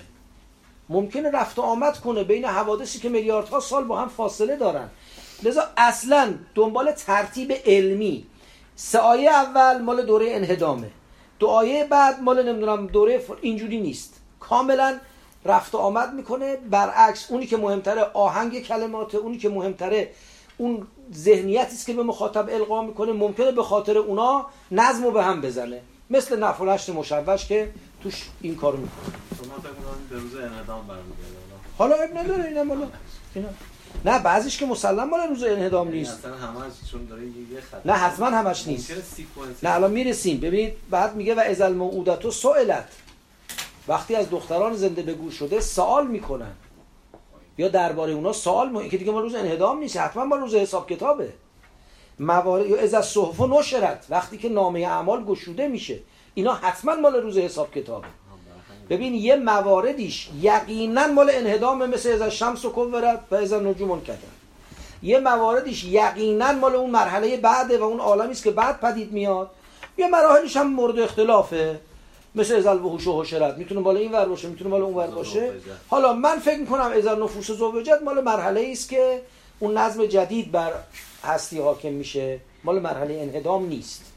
ممکنه رفت و آمد کنه بین حوادثی که میلیاردها سال با هم فاصله دارن. لذا اصلا دنبال ترتیب علمی. سه آیه اول مال دوره انهدامه. دعایه بعد مال نمی‌دونم دوره اینجوری نیست. کاملا رفت و آمد می‌کنه. برعکس اونی که مهمتره آهنگ کلمات اونی که مهمتره اون ذهنیتی است که به مخاطب القا می‌کنه. ممکنه به خاطر اونا نظم رو به هم بزنه. مثل نفل مشوش که توش این کارو می‌کنه. حالا اب نداره اینم حالا نه بعضیش که مسلم مال روز انهدام یعنی نیست. نه حتما همش نیست. نه الان می‌رسیم. ببینید بعد میگه و ازل موعودتو سئلت. وقتی از دختران زنده بگو شده سوال می‌کنن. یا درباره اونا سوال مهم که دیگه ما روز انهدام نیست حتما ما روز حساب کتابه. موارد یا از صحف و نشرت وقتی که نامه اعمال گشوده میشه اینا حتما مال روز حساب کتابه. ببین یه مواردیش یقینا مال انهدام مثل از شمس و کورت و از نجوم کردن یه مواردیش یقینا مال اون مرحله بعده و اون عالمی است که بعد پدید میاد. یه مراحلش هم مورد اختلافه. مثل ازل وحوش و حشرت. می‌تونه بالا این ور باشه می‌تونه بالا اون ور باشه. حالا من فکر می‌کنم ازل نفوس زوجت مال مرحله است که اون نظم جدید بر هستی حاکم میشه. مال مرحله انهدام نیست.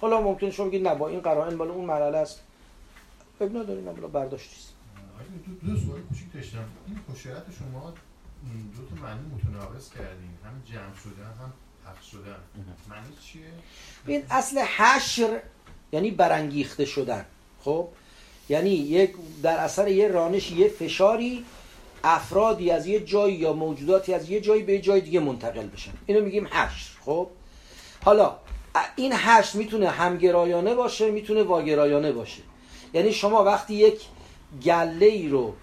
حالا ممکن شما بگید نه با این قرائن مال اون مرحله است. اب نداریم نه برداشتیست دو, دو سوال کوچیک داشتم. این حشرت شما دو تا معنی متناقض کردیم هم جمع شدن هم حق شدن. معنی چیه؟ این اصل حشر یعنی برانگیخته شدن. خب؟ یعنی یک در اثر یه رانش یه فشاری افرادی از یه جایی یا موجوداتی از یه جایی به جای دیگه منتقل بشن. اینو میگیم حشر خب؟ حالا این حشر می‌تونه همگرایانه باشه می‌تونه واگرایانه باشه. یعنی شما وقتی یک گله ای رو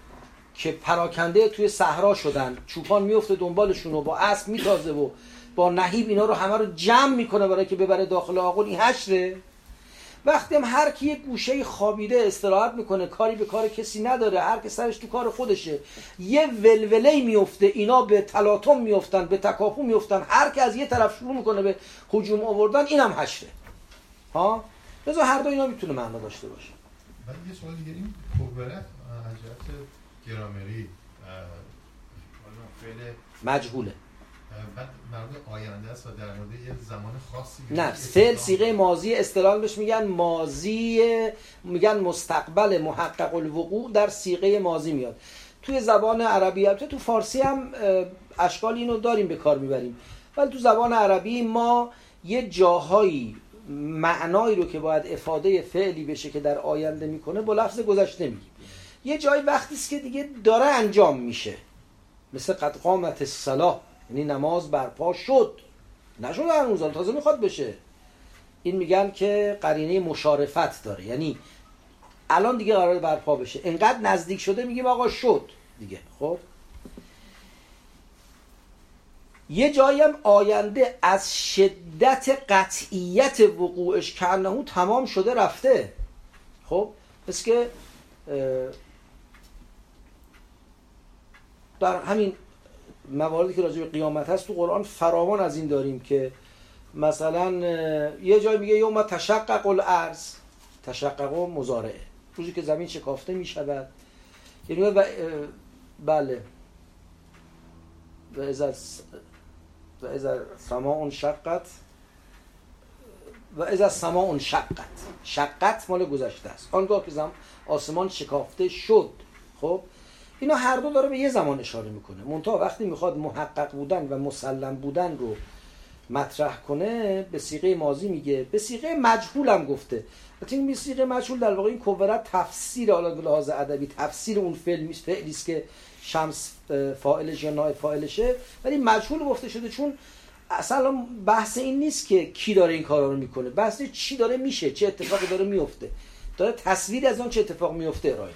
که پراکنده توی صحرا شدن چوپان میفته دنبالشون و با اسب میتازه و با نهیب اینا رو همه رو جمع می‌کنه برای که ببره داخل آقل این حشره وقتی هم هر کی یک گوشه خوابیده استراحت می‌کنه کاری به کار کسی نداره هر که سرش تو کار خودشه یه ولوله میفته اینا به تلاطم میفتن به تکاپو میفتن هر کی از یه طرف شروع می‌کنه به هجوم آوردن اینم حشره. ها؟ بذار هر دو اینا می‌تونه معنا داشته باشه. ولی یه سوال دیگه این کوبرت گرامری مجهوله. بعد آینده است و در مورد یه زمان خاصی نه فعل سیغه ماضی اصطلاح بهش میگن ماضی میگن مستقبل محقق الوقوع در سیغه ماضی میاد. توی زبان عربی البته تو فارسی هم اشکال اینو داریم به کار می‌بریم. ولی تو زبان عربی ما یه جاهایی معنایی رو که باید افاده فعلی بشه که در آینده می‌کنه با لفظ گذشته میگیم. یه جای وقتی است که دیگه داره انجام میشه. مثل قد قامت الصلاه یعنی نماز برپا شد. نشد هنوز تازه می‌خواد بشه. این میگن که قرینه مشارفت داره. یعنی الان دیگه قرار برپا بشه. انقدر نزدیک شده میگیم آقا شد دیگه. خب؟ یه جایم آینده از شدت قطعیت وقوعش کنهو تمام شده رفته. خب؟ پس که در همین مواردی که راجع به قیامت هست تو قرآن فراوان از این داریم که مثلا یه جای میگه یوم تشقق الارض. تشقق و مزارعه روزی که زمین شکافته می شود یعنی و بله. و از و از سما شقت و از سما شقت. شقت مال گذشته است. آنگاه که آسمان شکافته شد خب اینا هر دو داره به یه زمان اشاره می‌کنه. منتها وقتی می‌خواد محقق بودن و مسلم بودن رو مطرح کنه به سیغه ماضی میگه. به سیغه مجهول هم گفته. این به سیغه مجهول در واقع این کوورت تفسیر حالا به لحاظ ادبی تفسیر اون فعل فعلی است که شمس فاعلش یا نائب فاعلشه. ولی مجهول گفته شده چون اصلا بحث این نیست که کی داره این کارا رو می‌کنه. بحث چی داره میشه چه اتفاقی داره میفته داره تصویر از اون چه اتفاق میفته ارائه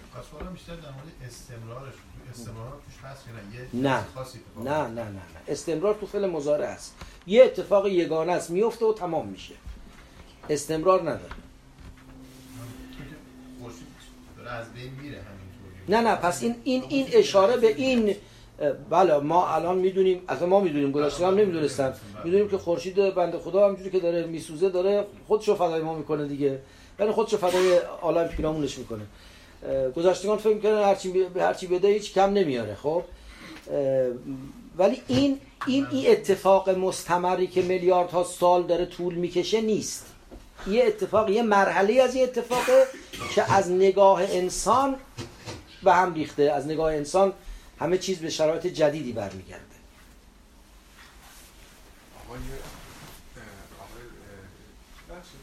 بیشتر در مورد استمرارش استمرار توش هست نه؟ نه. نه نه نه استمرار تو فعل مضارع است. یه اتفاق یگانه است میفته و تمام میشه. استمرار نداره. نه نه پس این این این اشاره به این بله ما الان می‌دونیم از ما می‌دونیم گذشته هم نمی‌دونستن. می‌دونیم که خورشید بنده خدا همجوری که داره میسوزه داره خودشو فدای ما می‌کنه دیگه. یعنی خودشو فدای عالم پیرامونش می‌کنه گذشتگان فکر می‌کنن هرچی هرچی بده هیچ کم نمیاره خب؟ ولی این این این اتفاق مستمری که میلیاردها سال داره طول می‌کشه نیست. یه اتفاق یه مرحله از یه اتفاقه که از نگاه انسان به هم ریخته. از نگاه انسان همه چیز به شرایط جدیدی برمیگرده آقای آقای بخشید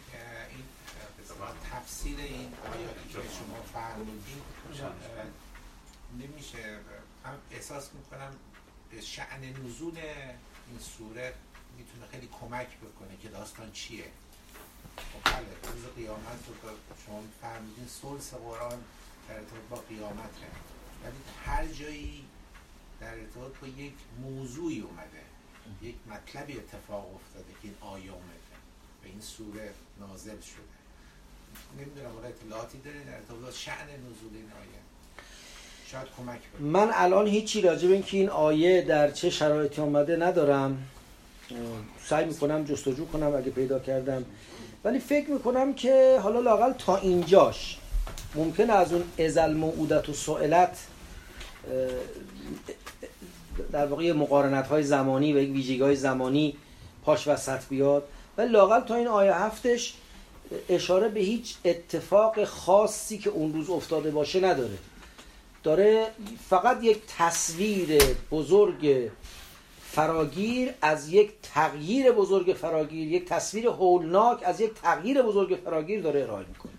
این تفسیر این آیاتی که شما فرمودین نمیشه هم احساس می‌کنم به شعن نزول این سوره می‌تونه خیلی کمک بکنه که داستان چیه؟ خب بله روز قیامت رو شما فرمودین سلس قرآن در ارتباط با قیامت هست ولی هر جایی در ارتباط با یک موضوعی اومده یک مطلبی اتفاق افتاده که این آیه اومده و این سوره نازل شده. نمی‌دونم اطلاعاتی داره در ارتباط شعن نزول این آیه؟ شاید کمک من الان هیچی راجع به اینکه این آیه در چه شرایطی آمده ندارم. سعی می‌کنم جستجو کنم اگه پیدا کردم. ولی فکر می‌کنم که حالا لاقل تا اینجاش ممکن از اون ازل موعودت و سئلت در واقع مقارنت های زمانی و یک ویژگی های زمانی پاش وسط بیاد. و لاقل تا این آیه هفتش اشاره به هیچ اتفاق خاصی که اون روز افتاده باشه نداره. داره فقط یک تصویر بزرگ فراگیر از یک تغییر بزرگ فراگیر یک تصویر هولناک از یک تغییر بزرگ فراگیر داره ارائه می‌کنه.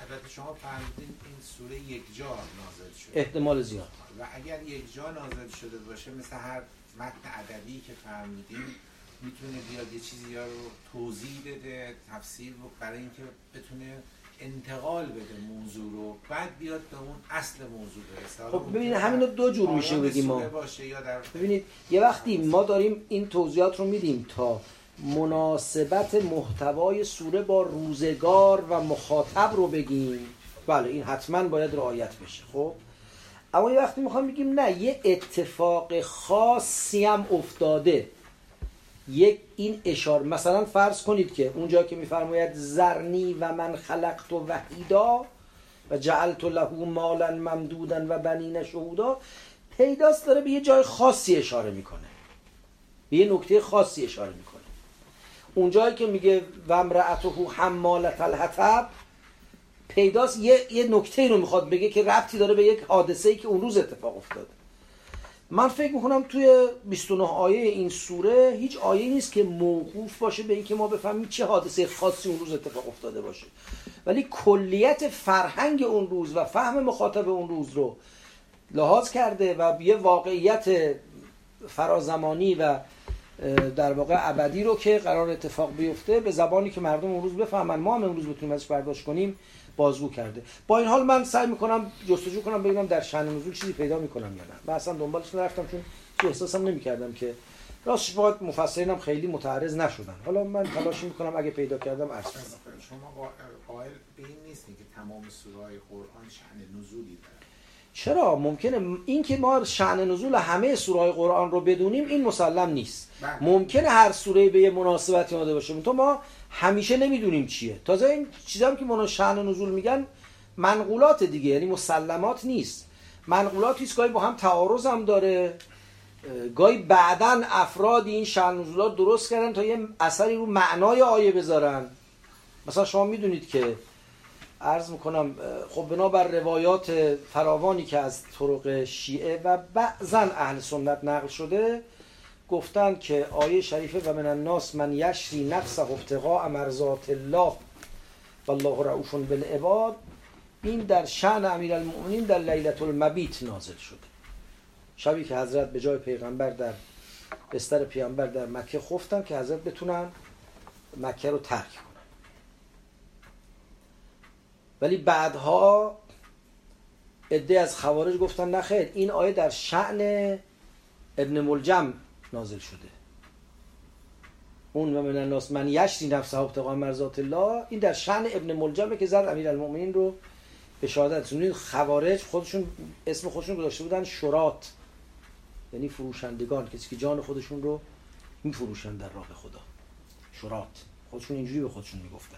البته شما فرمودین این سوره یک جا نازل شده. احتمال زیاد. و اگر یک جا نازل شده باشه مثل هر متن ادبی که فرمودیم می‌تونه بیاد یه چیزی ها رو توضیح بده تفسیر برای اینکه بتونه انتقال بده موضوع رو بعد بیاد به اون اصل موضوع برسه. خب ببینید همین دو جور میشه بگیم ما. ببینید یه وقتی ما داریم این توضیحات رو میدیم تا مناسبت محتوای سوره با روزگار و مخاطب رو بگیم. بله این حتما باید رعایت بشه خب؟ اما یه وقتی می‌خوام بگیم نه یه اتفاق خاصی هم افتاده. یک این اشاره مثلا فرض کنید که اونجا که میفرماید زرنی و من خلقت و وحیدا و جعلت له مالا ممدودا و بنین شهودا پیداست داره به یه جای خاصی اشاره می‌کنه. به یه نکته خاصی اشاره می‌کنه. اونجایی که میگه و امرأته حمالت الحطب پیداست یه, یه نکته رو می‌خواد بگه که ربطی داره به یک حادثه ای که اون روز اتفاق افتاده. من فکر می‌کنم توی 29 آیه این سوره هیچ آیه نیست که موقوف باشه به اینکه ما بفهمیم چه حادثه خاصی اون روز اتفاق افتاده باشه. ولی کلیت فرهنگ اون روز و فهم مخاطب اون روز رو لحاظ کرده و یه واقعیت فرازمانی و در واقع ابدی رو که قرار اتفاق بیفته به زبانی که مردم اون روز بفهمن ما هم امروز بتونیم ازش برداشت کنیم بازگو کرده. با این حال من سعی می‌کنم جستجو کنم ببینم در شأن نزول چیزی پیدا می‌کنم یا نه. من اصلا دنبالش نرفتم چون احساسم نمی‌کردم که راستش باید مفسرینم خیلی متعرض نشدن. حالا من تلاش می‌کنم اگه پیدا کردم عرض کنم. شما قائل به این نیستی که تمام سوره قرآن شأن نزولی داره. چرا؟ ممکنه. این که ما شأن نزول همه سوره قرآن رو بدونیم این مسلم نیست. بله. ممکنه هر سوره به یه مناسبتی اومده باشه. تو ما همیشه نمی‌دونیم چیه. تازه این چیزا که منو شأن نزول میگن منقولات دیگه یعنی مسلمات نیست. منقولات هیچ گاهی با هم تعارض هم داره گاهی بعدا افراد این شأن نزولات درست کردن تا یه اثری رو معنای آیه بذارن. مثلا شما می‌دونید که عرض می‌کنم خب بنابر روایات فراوانی که از طرق شیعه و بعضا اهل سنت نقل شده گفتن که آیه شریفه و من الناس من یشری نفسه ابتغاء مرضات الله والله رعوف بالعباد. این در شعن امیر المؤمنین در لیلت المبیت نازل شده. شبی که حضرت به جای پیغمبر در بستر پیغمبر در مکه خفتن که حضرت بتونن مکه رو ترک کنن. ولی بعدها عده از خوارج گفتن نخیر این آیه در شعن ابن ملجم نازل شده. اون و من الناس من یشری نفسه ابتقاء مرضات الله این در شأن ابن ملجمه که زد امیر المؤمنین رو به شهادت خوارج خودشون اسم خودشون گذاشته بودن شرات. یعنی فروشندگان کسی که جان خودشون رو میفروشن در راه خدا. شرات. خودشون اینجوری به خودشون می‌گفتن.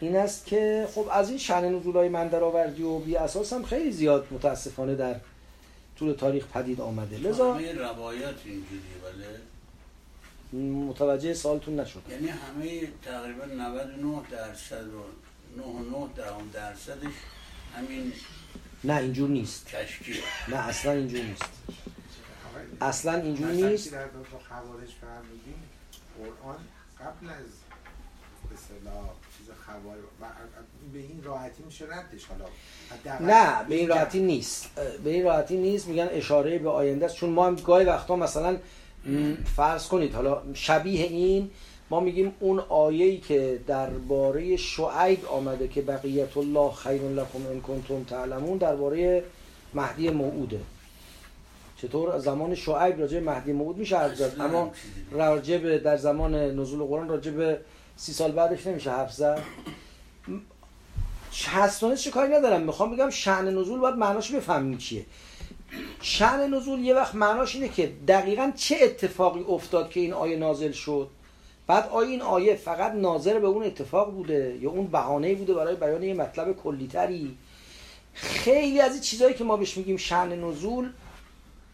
این است که خب از این شأن نزولای من در آوردی و بی اساس هم خیلی زیاد متاسفانه در طول تاریخ پدید آمده. لذا روایت اینجوریه ولی متوجه سالتون نشد. یعنی همه تقریبا 99 درصد و 99 دهم درصدش همین نه اینجور نیست. کشکی. نه اصلا اینجور نیست. اصلا اینجور نیست. در باب خوارج فرمودین؟ قرآن قبل از به چیز خوارج و به این راحتی میشه ردش. حالا نه به این راحتی نیست. به این راحتی نیست میگن اشاره به آینده است. چون ما هم گاهی وقتا مثلا فرض کنید حالا شبیه این ما میگیم اون آیه‌ای که درباره شعیب آمده که بقیت الله خیر لکم ان کنتم تعلمون درباره مهدی موعوده. چطور؟ زمان شعیب راجع به مهدی موعود میشه حرف زد. اما. راجع به در زمان نزول قرآن راجع به سی سال بعدش نمیشه حرف زد. هستانه چه کاری ندارم. می‌خوام بگم شعن نزول باید معناش بفهمیم چیه. شعن نزول یه وقت معناش اینه که دقیقا چه اتفاقی افتاد که این آیه نازل شد. بعد آیا این آیه فقط ناظر به اون اتفاق بوده یا اون بهانه بوده برای بیان یه مطلب کلیتری. خیلی از این چیزهایی که ما بهش میگیم شعن نزول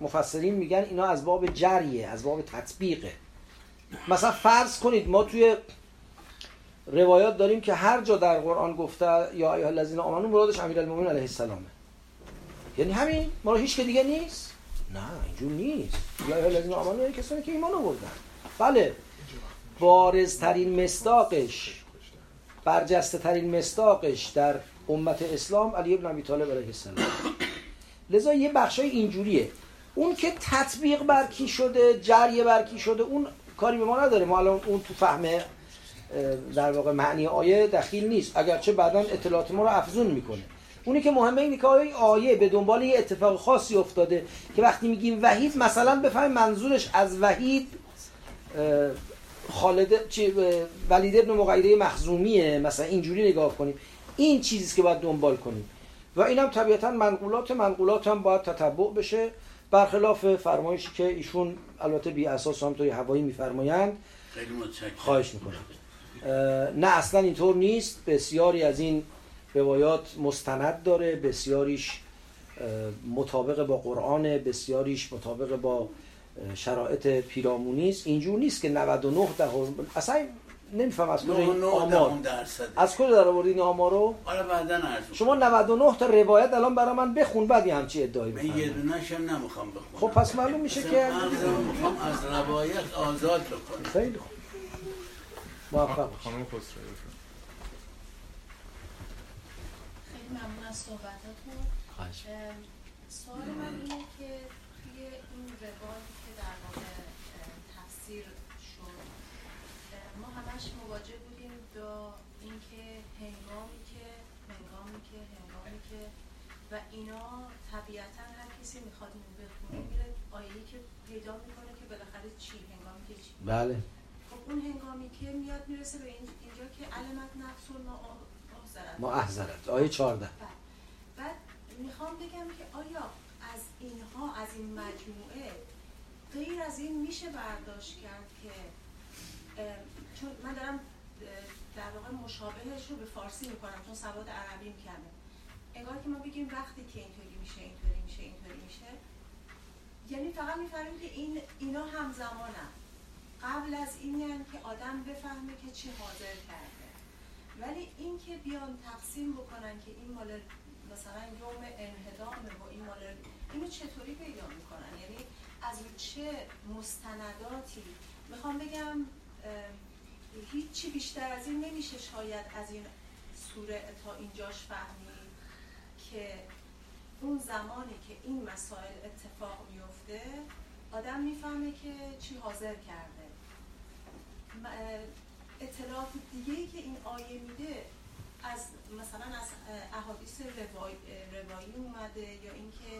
مفسرین میگن اینا از باب جریه از باب تطبیقه. مثلا فرض کنید ما توی روایات داریم که هر جا در قرآن گفته یا ایها الذین آمنو مرادش امیرالمومنین علیه السلامه. یعنی همین؟ ما رو هیچ که دیگه نیست؟ نه اینجور نیست. یا ایها الذین آمنو یعنی کسانی که ایمان آوردن. بله. بارزترین مصداقش برجسته ترین مصداقش در امت اسلام علی ابن ابی طالب علیه السلام. لذا یه بخشای اینجوریه. اون که تطبیق بر کی شده جری بر کی شده اون کاری به ما نداره. ما الان اون تو فهم اه، در واقع معنی آیه دخیل نیست. اگرچه بعدا اطلاعات ما رو افزون می‌کنه. اونی که مهمه اینه که آیه آیه به دنبال یه اتفاق خاصی افتاده که وقتی میگیم وحید مثلا بفهمیم منظورش از وحید خالد چی ولید ابن مغیره مخزومیه. مثلا اینجوری نگاه کنیم. این چیزی که باید دنبال کنیم. و اینم طبیعتا منقولات منقولات هم باید تتبع بشه. برخلاف فرمایشی که ایشون البته بی اساس هم توی هوایی میفرمایند خیلی متشکرم. خواهش می‌کنم. نه اصلا اینطور نیست. بسیاری از این روایات مستند داره. بسیاریش مطابق با قرآن بسیاریش مطابق با شرایط پیرامونی است. اینجور نیست که 99 دهم اصلا نمیفهم از کجا این 99 آمار. از کجا در آوردین این آمارو حالا بعدا. شما 99 تا روایت الان برای من بخون بعد یه همچی ادعایی من یه دونش هم نمی‌خوام بخونم. خب پس معلوم میشه که می‌خوام از روایت آزاد بکنم خیلی خوب. موفق. خانم خسروی. خیلی ممنون از صحبتاتون سوال من اینه که توی این روایتی که در واقع تفسیر شد ما همش مواجه بودیم با اینکه هنگامی که هنگامی که هنگامی که و اینا طبیعتا هر کسی می‌خواد اینو بخونه میره آیه‌ای که پیدا می‌کنه که بالاخره چی هنگامی که چی بله خب اون هنگامی که میاد می‌رسه به این- اینجا که علمت نفس ما ما احضرت. آیه 14 بعد می‌خوام بگم که آیا از اینها از این مجموعه غیر از این میشه برداشت کرد که چون من دارم در واقع مشابهش رو به فارسی می‌کنم چون سواد عربیم کمه. انگار که ما بگیم وقتی که اینطوری میشه اینطوری میشه اینطوری میشه. یعنی فقط می‌فهمیم که این اینا همزمانن. قبل از این یعنی که آدم بفهمه که چی حاضر کرده. ولی این که بیان تقسیم بکنن که این مال مثلا یوم انهدامه و این مال اینو چطوری پیدا می‌کنن؟ یعنی از چه مستنداتی؟ می‌خوام بگم هیچی بیشتر از این نمیشه شاید از این سوره تا اینجاش فهمید که اون زمانی که این مسائل اتفاق میفته آدم می‌فهمه که چی حاضر کرده. اطلاعات دیگه ای که این آیه میده از مثلا از احادیث روای، روایی اومده یا اینکه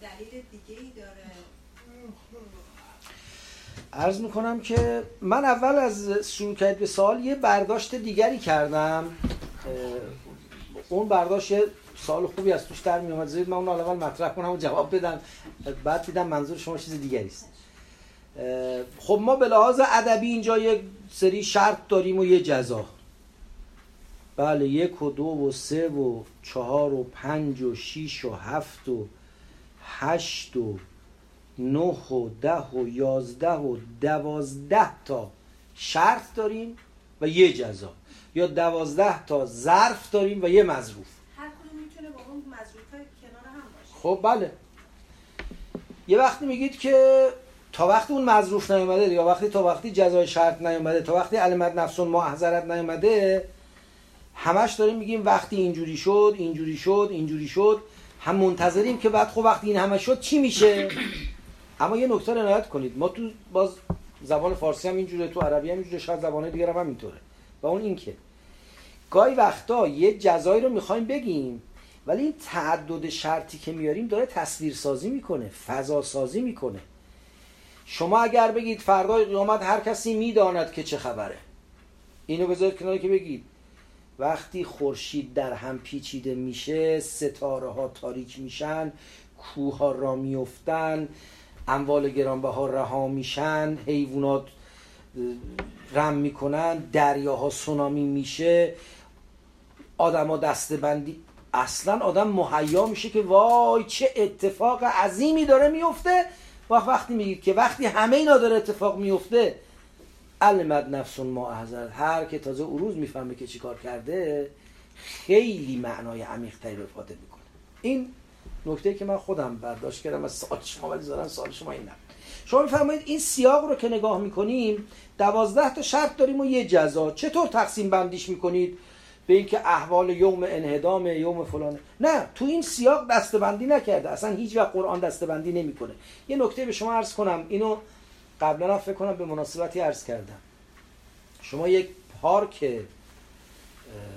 دلیل دیگه ای داره؟ عرض می‌کنم که من اول از شروع کرد به سوال یه برداشت دیگری کردم. اون برداشت یه سوال خوبی از توش در میومد زید من اون اول مطرح کنم و جواب بدم. بعد دیدم منظور شما چیز دیگری است. اه، خب ما به لحاظ ادبی اینجا یک سری شرط داریم و یه جزا. بله یک و دو و سه و چهار و پنج و شیش و هفت و هشت و نه و ده و یازده و دوازده تا شرط داریم و یه جزا. یا دوازده تا ظرف داریم و یه مظروف هر کدوم می‌تونه با اون مظروف کنار هم باشه. خب بله. یه وقتی میگید که تا وقتی اون مظروف نیومده یا وقتی تا وقتی جزای شرط نیومده تا وقتی علمت نفسون معذرت نیومده همش داریم میگیم وقتی اینجوری شد اینجوری شد اینجوری شد. هم منتظریم که بعد خب وقتی این همه شد چی میشه؟ اما یه نکته رو عنایت کنید. ما تو باز زبان فارسی هم اینجوره تو عربی هم اینجوره شاید زبان دیگر هم همینطوره. و اون این که گاهی وقتا یه جزایی رو می‌خوایم بگیم ولی این تعدد شرطی که میاریم داره تصویر سازی می‌کنه فضا سازی می‌کنه. شما اگر بگید فردای قیامت هر کسی می‌داند که چه خبره. اینو بذارید کنار که بگید. وقتی خورشید در هم پیچیده میشه ستاره ها تاریک میشن کوه ها را میفتن اموال گرانبها رها میشن حیوانات رم می‌کنن دریاها سونامی میشه آدما دستبندی اصلا آدم مهیا میشه که وای چه اتفاق عظیمی داره میفته وقتی میگید که وقتی همه اینا داره اتفاق میفته علمت نفسون ما احضر هر که تازه اروز می‌فهمه که چیکار کرده خیلی معنای عمیق تری رو افاده می‌کنه. این نکته که من خودم برداشت کردم از سال شما ولی زارن سال شما این نبود. شما میفرمایید این سیاق رو که نگاه می‌کنیم دوازده تا شرط داریم و یه جزا. چطور تقسیم بندیش می‌کنید؟ به اینکه احوال یوم انهدام یوم فلانه نه تو این سیاق دستبندی نکرده. اصلا هیچ وقت قرآن دستبندی نمی‌کنه. یه نکته به شما عرض کنم. اینو قبلا فکر کنم به مناسبتی عرض کردم. شما یک پارک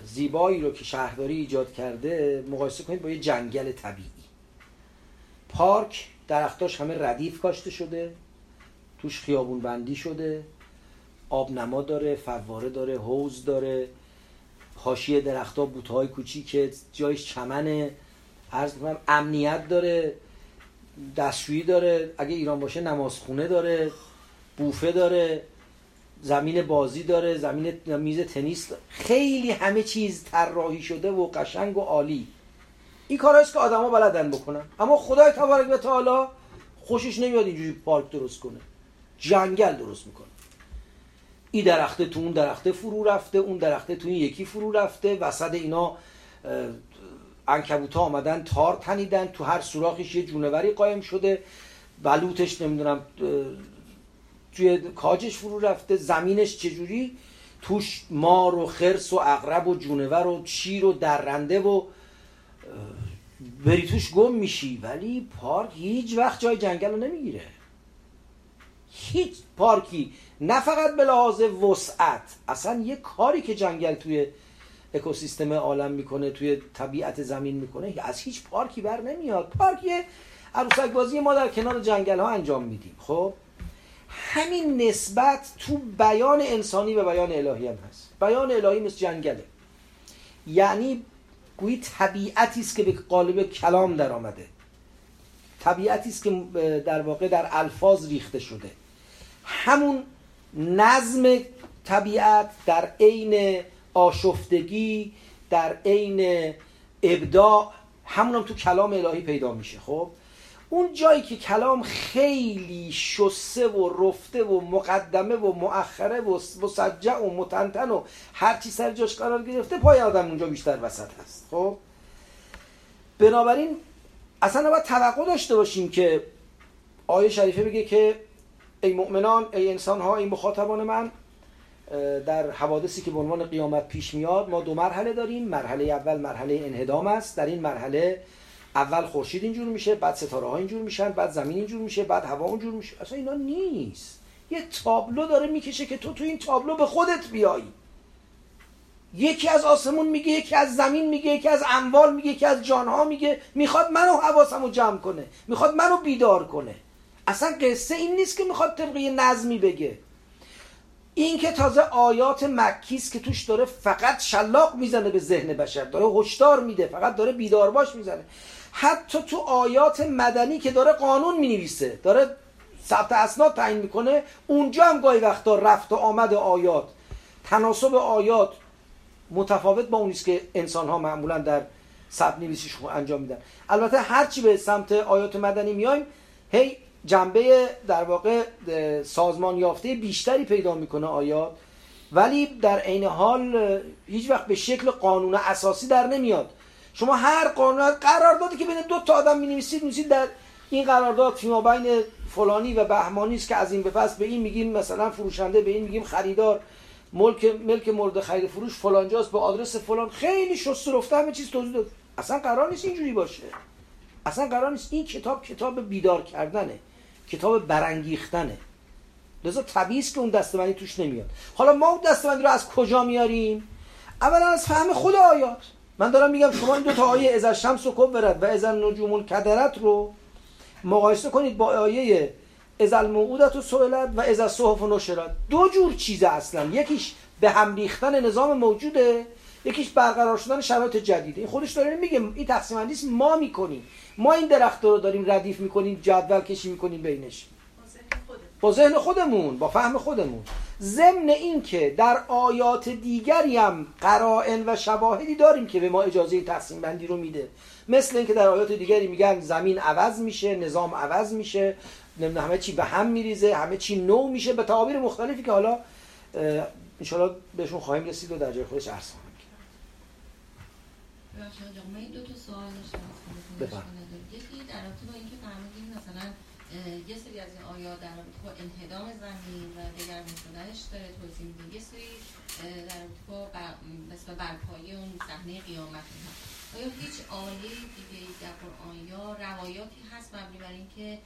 زیبایی رو که شهرداری ایجاد کرده مقایسه کنید با یه جنگل طبیعی. پارک درختاش همه ردیف کاشته شده توش خیابون بندی شده آب نما داره فواره داره حوز داره. حاشیه درختها بوتهای کوچیک جایش چمنه. عرض می‌کنم امنیت داره دستشویی داره. اگه ایران باشه نمازخونه داره بوفه داره زمین بازی داره زمین میز تنیس. داره. خیلی همه چیز طراحی شده و قشنگ و عالی. این کارهاست که آدما بلدن بکنن. اما خدای تبارک و تعالی خوشش نمیاد اینجوری پارک درست کنه. جنگل درست می‌کنه. این درخته تو اون درخته فرو رفته اون درخته تو این یکی فرو رفته. وسط اینا انکبوت ها آمدن تار تنیدن. تو هر سوراخش یه جونوری قایم شده. بلوتش نمی‌دونم توی کاجش فرو رفته. زمینش چجوری؟ توش مار و خرس و اغرب و جونور و شیر و درنده و بری توش گم میشی. ولی پارک هیچ وقت جای جنگل رو نمی‌گیره. هیچ پارکی. نه فقط به لحاظ وسعت اصلا یه کاری که جنگل توی اکوسیستم عالم می‌کنه توی طبیعت زمین می‌کنه از هیچ پارکی بر نمیاد. پارکی عروسک بازی ما در کنار جنگل ها انجام میدیم خب؟ همین نسبت تو بیان انسانی و بیان الهی هم هست. بیان الهی مثل جنگله. یعنی گویی طبیعتی است که به قالب کلام در آمده. طبیعتی است که در واقع در الفاظ ریخته شده. همون نظم طبیعت در عین آشفتگی در عین ابداع همون هم تو کلام الهی پیدا میشه خب؟ اون جایی که کلام خیلی شسته و رفته و مقدمه و مؤخره و مسجع و متنتن و هر چی سر جاش قرار گرفته پای آدم اونجا بیشتر وسط هست خب؟ بنابراین اصلا باید توقع داشته باشیم که آیه شریفه بگه که ای مؤمنان ای انسان ها ای مخاطبان من در حوادثی که به عنوان قیامت پیش میاد ما دو مرحله داریم. مرحله اول مرحله انهدام است. در این مرحله اول خورشید اینجور میشه بعد ستاره ها اینجور میشن بعد زمین اینجور میشه بعد هوا اونجور میشه. اصلا اینا نیست. یه تابلو داره می‌کشه که تو تو این تابلو به خودت بیایی. یکی از آسمون میگه یکی از زمین میگه یکی از اموال میگه یکی از جانها میگه می‌خواد منو حواسمو جمع کنه می‌خواد منو بیدار کنه. اصلا قصه این نیست که می‌خواد طبق یه نظمی بگه. این که تازه آیات مکیست که توش داره فقط شلاق می‌زنه به ذهن بشر داره هشدار میده فقط داره بیدار باش می‌زنه. حتی تو آیات مدنی که داره قانون می‌نویسه داره ثبت اسناد تعیین می‌کنه اونجا هم گاهی وقتا رفت و آمد آیات. تناسب آیات متفاوت با اونیست که انسان ها معمولا در ثبت نویسیش انجام میدن. البته هرچی به سمت آیات مدنی میایم هی جنبه در واقع سازمان یافته بیشتری پیدا می‌کنه آیات. ولی در عین حال هیچ وقت به شکل قانون اساسی در نمیاد. شما هر قانون قراردادی که بین دو تا آدم می نویسید در این قرارداد فیما بین فلانی و بهمانی است که از این به پس به این میگیم مثلا فروشنده به این میگیم خریدار ملک ملک مورد خرید فروش فلانجاست به آدرس فلان خیلی شست رفته همه چیز توضیح داد. اصلا قرار نیست اینجوری باشه. اصلا قرار نیست این کتاب کتاب بیدار کردنه. کتاب برانگیختنه. لذا طبیعی که اون دستبندی توش نمیاد. حالا ما اون دستبندی رو از کجا میاریم؟ اولا از فهم خود آیات. من دارم میگم شما این دو تا آیه از شمس و کبرت و از نجوم کدرت رو مقایسه کنید با آیه از الموعودت و سئلت و از صحف و نشرت. دو جور چیزه اصلا. یکیش به هم ریختن نظام موجوده. یکیش برقرار شدن شرایط جدیده. این خودش داره میگه این تقسیم بندی ما می‌کنیم. ما این درخت رو داریم ردیف می‌کنیم جدول کشی می‌کنیم بینش. با ذهن خودمون. با فهم خودمون. ضمن این که در آیات دیگری هم قرائن و شواهدی داریم که به ما اجازه تقسیم بندی رو میده. مثل اینکه در آیات دیگری میگن زمین عوض میشه نظام عوض میشه نمی‌دونم همه چی به هم میریزه همه چی نو میشه به تعابیر مختلفی که حالا انشالله بهشون خواهیم رسید و در جای خودش عرض خواهیم کرد دو تا سوال داشتم یکی در رابطه با اینکه فرمودین مثلا یه سری از این آیات در رابطه با انهدام زمین و دگرگون شدنش داره توضیح میده یه سری در رابطه با مثل برپایی اون صحنه قیامت آیا هیچ آیه دیگه در قرآن یا روایاتی هست مبنی بر اینکه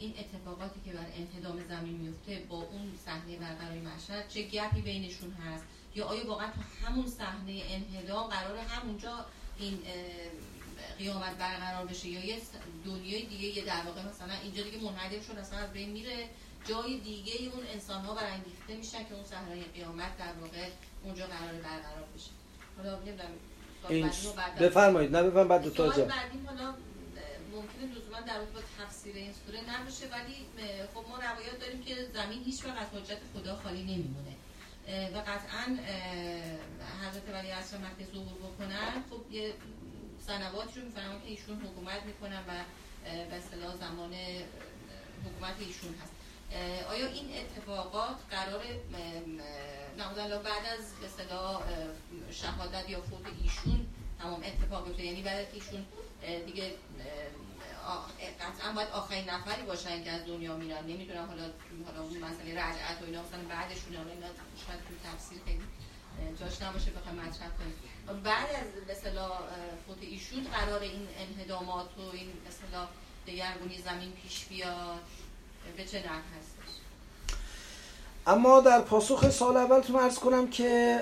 این اتفاقاتی که بر انهدام زمین میفته با اون صحنه برقراری مشهد چه گپی بینشون هست؟ یا آیا واقعا تو همون صحنه انهدام قرار همونجا این قیامت برقرار بشه یا یه دنیای دیگه یه در واقع مثلا اینجا دیگه منحدر شد اصلا از بین میره جای دیگه اون انسان ها برانگیخته میشن که اون صحنه قیامت در واقع اونجا قرار برقرار بشه. حالا این بفرمایید نه بفرمایید بعد دو تا جا حالا ممکنه لزوما در با تفسیر این سوره نباشه ولی خب ما روایات داریم که زمین هیچ وقت از حجت خدا خالی نمیمونه. و قطعا حضرت ولی اصلا وقتی ظهور بکنن. خب یه سنواتی رو می‌فهمم که ایشون حکومت می‌کنن و به اصطلاح زمان حکومت ایشون هست. آیا این اتفاقات قرار نمودن بعد از به اصطلاح شهادت یا فوت ایشون تمام اتفاق بیفته یعنی بعد ایشون دیگه قطعا باید آخرین نفری باشن که از دنیا میرن. نمی‌دونم حالا حالا اون مسئله رجعت و اینا مثلا بعدشون حالا اینا شاید تو تفسیر خیلی جاش نباشه بخوام مطرح کنیم بعد از مثلا فوت ایشون قرار این انهدامات و این مثلا دگرگونی زمین پیش بیاد. به چه نحو هستش؟ اما در پاسخ سال اول تو ارز کنم که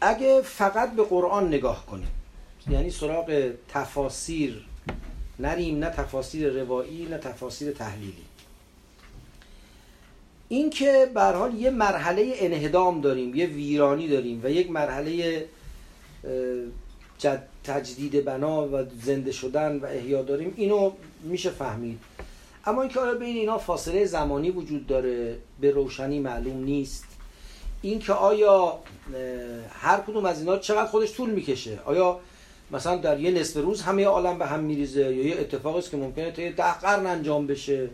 اگه فقط به قرآن نگاه کنیم یعنی سراغ تفاسیر نریم نه تفاسیر روایی نه تفاسیر تحلیلی. این که به حال یه مرحله انهدام داریم یه ویرانی داریم و یک مرحله تجدید بنا و زنده شدن و احیا داریم اینو میشه فهمید. اما اینکه آیا بین اینا فاصله زمانی وجود داره به روشنی معلوم نیست. اینکه آیا هر کدوم از اینا چقدر خودش طول می‌کشه؟ آیا مثلا در یه نصف روز همه عالم به هم میریزه یا یه اتفاقی است که ممکنه تا ده قرن انجام بشه.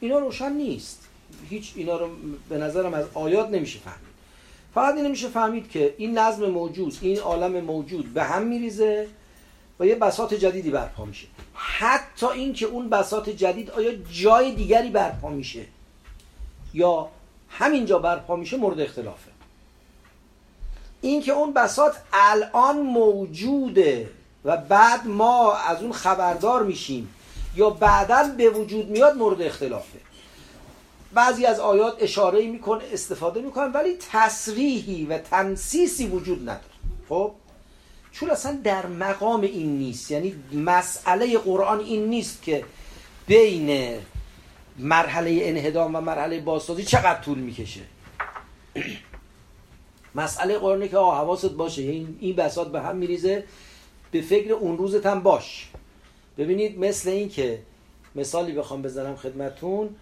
اینا روشن نیست. هیچ اینا رو به نظرم از آیات نمیشه فهمید. فقط این نمیشه فهمید که این نظم موجود این عالم موجود به هم میریزه و یه بساط جدیدی برپا میشه. حتی اینکه اون بساط جدید آیا جای دیگری برپا میشه یا همینجا برپا میشه مورد اختلافه. اینکه اون بساط الان موجوده و بعد ما از اون خبردار میشیم یا بعدا به وجود میاد مورد اختلافه. بعضی از آیات اشاره می‌کنه استفاده می‌کنن ولی تصریحی و تنسیسی وجود نداره. خب؟ چون اصلا در مقام این نیست. یعنی مسئله قرآن این نیست که بین مرحله انهدام و مرحله بازسازی چقدر طول می‌کشه. مسئله قرآنه که آه حواست باشه. این این بساط به هم میریزه. به فکر اون روزت هم باش. ببینید مثل این که مثالی بخوام بزنم خدمتون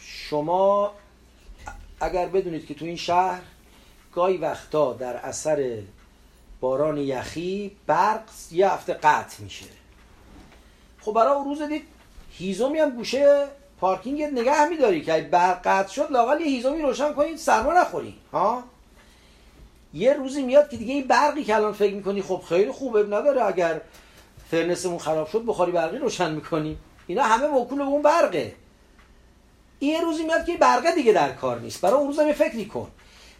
شما اگر بدونید که تو این شهر گاهی وقتا در اثر باران یخی برق یه هفته قطع میشه. خب برای اون روز دید هیزومی هم گوشه پارکینگ نگه میداری که برق قطع شد لاقل یه هیزومی روشن کنید سرما نخوری ها؟ یه روزی میاد که دیگه این برقی که الان فکر می‌کنی خب خیلی خوبه نداره اگر فرنسمون خراب شد بخاری برقی روشن می‌کنی. اینا همه موکول به اون برقه. یه روزی میاد که برقه دیگه در کار نیست. برای اون روزم فکری کن.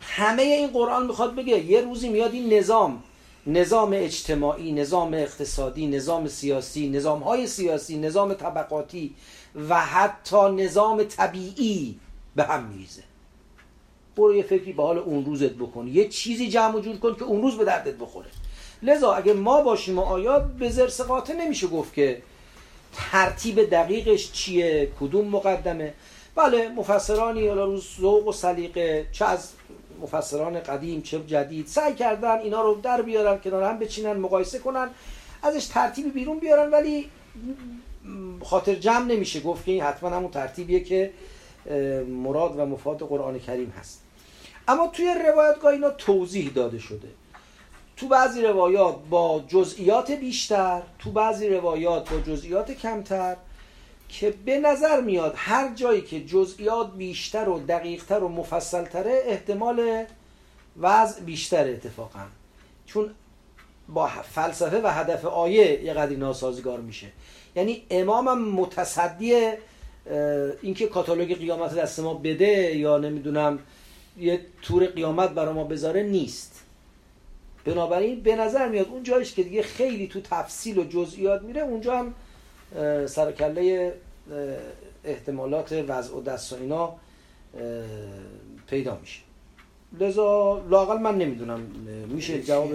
همه این قرآن می‌خواد بگه یه روزی میاد این نظام نظام اجتماعی نظام اقتصادی نظام سیاسی نظام های سیاسی نظام طبقاتی و حتی نظام طبیعی به هم میریزه. برو یه فکری به حال اون روزت بکن. یه چیزی جمع جور کن که اون روز به دردت بخوره. لذا اگه ما باشیم و آیات به زرس قاطع نمیشه گفت که ترتیب دقیقش چیه؟ کدوم مقدمه؟ بله مفسرانی حالا روز ذوق و سلیقه چه از مفسران قدیم چه جدید سعی کردن اینا رو در بیارن کنار هم بچینن مقایسه کنن ازش ترتیبی بیرون بیارن ولی خاطر جمع نمیشه. گفت که این حتما همون ترتیبیه که مراد و مفاد قرآن کریم هست. اما توی روایتگاه اینا توضیح داده شده. تو بعضی روایات با جزئیات بیشتر تو بعضی روایات با جزئیات کمتر که به نظر میاد هر جایی که جزئیات بیشتر و دقیقتر و مفصلتره احتمال وضع بیشتر اتفاقا. چون با فلسفه و هدف آیه یه قدری ناسازگار میشه. یعنی امامم متصدی اینکه کاتالوگ قیامت دست ما بده یا نمی‌دونم یه تور قیامت برای ما بذاره نیست. بنابراین به نظر میاد اون جایش که دیگه خیلی تو تفصیل و جزئیات میره اونجا هم سرکله احتمالات وضع و دست و اینا پیدا میشه. لذا لاقل من نمی‌دونم میشه جواب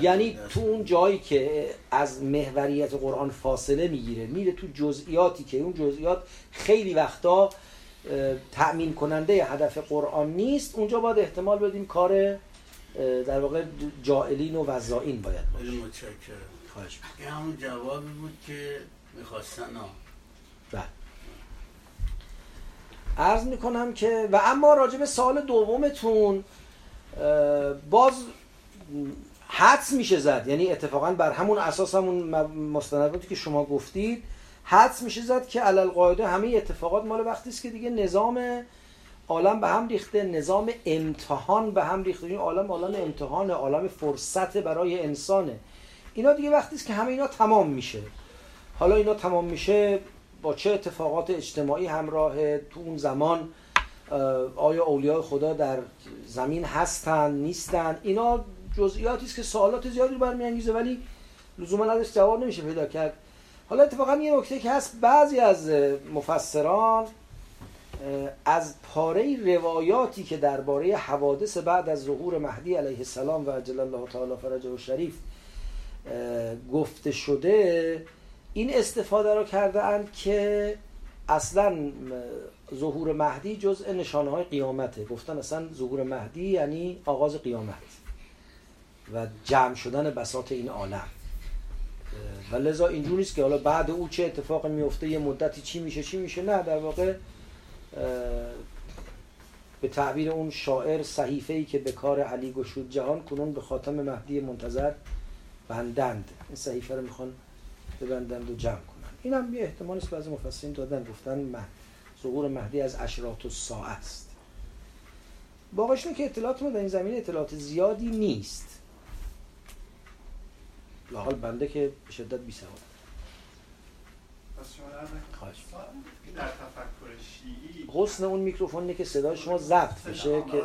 یعنی تو اون جایی که از محوریت قرآن فاصله می‌گیره میره تو جزئیاتی که اون جزئیات خیلی وقتا تأمین کننده هدف قرآن نیست اونجا باید احتمال بدیم کار در واقع جائلین و وزائین باید باشه. متشکرم. خواهش همون جوابی بود که می‌خواستن بله. عرض می‌کنم که و اما راجع به سال دومتون باز حدس میشه زد. یعنی اتفاقا بر همون اساس همون مستنداتی که شما گفتید. حدس میشه زد که علل قاعده همه اتفاقات مال وقتی است که دیگه نظام عالم به هم ریخته نظام امتحان به هم ریخته. این عالم عالم امتحان عالم فرصت برای انسانه. اینا دیگه وقتی است که همه اینا تمام میشه. حالا اینا تمام میشه با چه اتفاقات اجتماعی همراه تو اون زمان آیا اولیاء خدا در زمین هستن نیستن؟ اینا جزئیاتی است که سوالات زیادی برمیانگیزه ولی لزوما ازش جواب نمیشه پیدا کرد. حالا اتفاقا یه نکته که هست بعضی از مفسران از پاره روایاتی که درباره حوادث بعد از ظهور مهدی علیه السلام و عجل الله تعالی فرجه و شریف گفته شده این استفاده رو کرده اند که اصلا ظهور مهدی جزء نشانه های قیامته. گفتن اصلا ظهور مهدی یعنی آغاز قیامت و جمع شدن بساط این عالم. و لذا اینجور نیست که حالا بعد او چه اتفاقی میفته یه مدتی چی میشه چی میشه نه در واقع به تعبیر اون شاعر صحیفه ای که به کار علی گشود جهان کنون به خاتم مهدی منتظر بندند. این صحیفه رو می‌خوان ببندند و جمع کنن این هم یه احتمال است بعضی مفسرین دادن گفتن مهد ظهور مهدی از اشرات و ساعه است. باقیش که اطلاعات ما در این زمینه اطلاعات زیادی نیست. لاحال بنده که به شدت بی سواد. در تفکر شیعی. حسن اون میکروفونه که صدا شما ضبط بشه که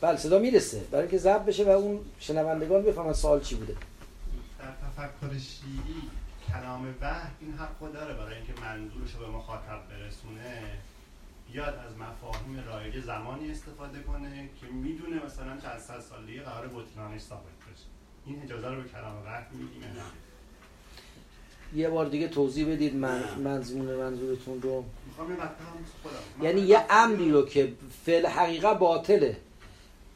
بله صدا می‌رسه. برای که ضبط بشه و اون شنوندگان بفهمن سوال چی بوده. در تفکر شیعی کلام وحی این حق داره. برای اینکه منظورش رو به مخاطب برسونه بیاد از مفاهیم رایج زمانی استفاده کنه که می‌دونه مثلا چند صد سال دیگه قرار بطلانش ثابت بشه. این اجازه رو به کلام وحی میدیم. یه بار دیگه توضیح بدید من منظور منظورتون رو. یعنی یه امری رو که فعل حقیقه باطله.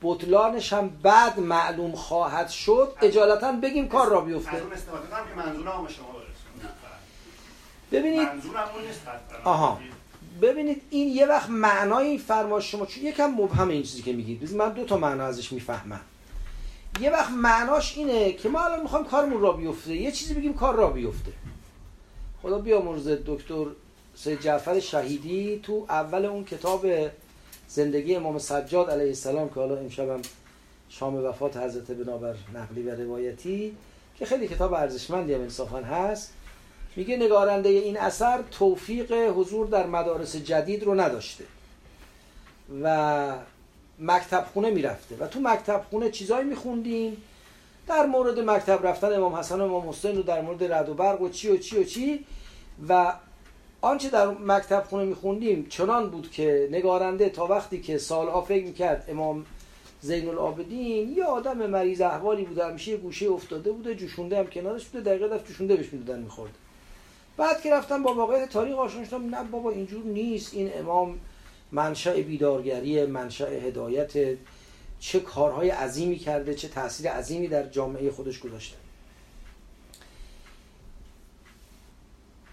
بطلانش هم بعد معلوم خواهد شد اجالتا بگیم کار را بیفته. از اون استفاده کنم که منظورم شما ببینید آها. ببینید این یه وقت معنای این فرمایش شما چون یکم مبهم این چیزی که میگید. من دو تا معنا ازش می‌فهمم. یه وقت معناش اینه که ما الان می‌خوایم کارمون را بیفته. یه چیزی بگیم کار را بیفته. خدا بیامرز دکتر سید جعفر شهیدی تو اول اون کتاب زندگی امام سجاد علیه السلام که حالا امشبم شام وفات حضرت بنابر نقلی و روایتی که خیلی کتاب ارزشمندی هم انصافا هست میگه نگارنده این اثر توفیق حضور در مدارس جدید رو نداشته. و مکتب خونه می‌رفته و تو مکتب خونه چیزایی میخوندیم. در مورد مکتب رفتن امام حسن و امام حسین و در مورد رد و برق و چی و چی و چی. و آنچه در مکتب خونه میخوندیم چنان بود که نگارنده تا وقتی که سالها فکر می‌کرد امام زین العابدین یه آدم مریض احوالی بوده همیشه یه گوشه افتاده بوده جوشونده هم کنارش بوده دقیقه دفت جوشونده بهش می‌دادن میخورده بعد که رفتم با واقع تاریخ آشنا شدم نه بابا اینجور نیست این امام منشأ بیدارگری منشأ هدایت چه کارهای عظیمی کرده چه تاثیر عظیمی در جامعه خودش گذاشته.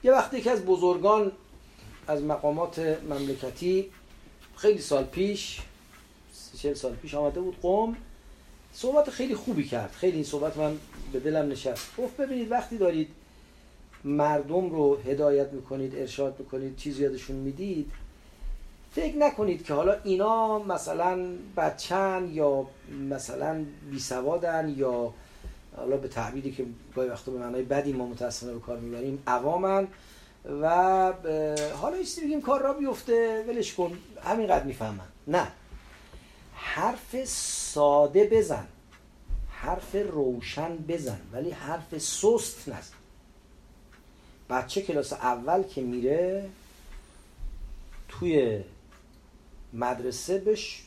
یه وقتی که از بزرگان از مقامات مملکتی خیلی سال پیش چهل سال پیش آمده بود قوم صحبت خیلی خوبی کرد. خیلی این صحبت من به دلم نشست. گفت ببینید وقتی دارید مردم رو هدایت می‌کنید ارشاد می‌کنید چیزی یادشون می‌دید فکر نکنید که حالا اینا مثلا بچن یا مثلا بیسوادن یا حالا به تعبیری که گاهی وقتا به معنای بدی ما متاسفانه به کار می‌بریم عوامن و حالا ایستی بگیم کار را بیفته ولش کن همینقدر می‌فهمن. نه. حرف ساده بزن. حرف روشن بزن ولی حرف سست نزن. بچه کلاس اول که میره توی مدرسه بهش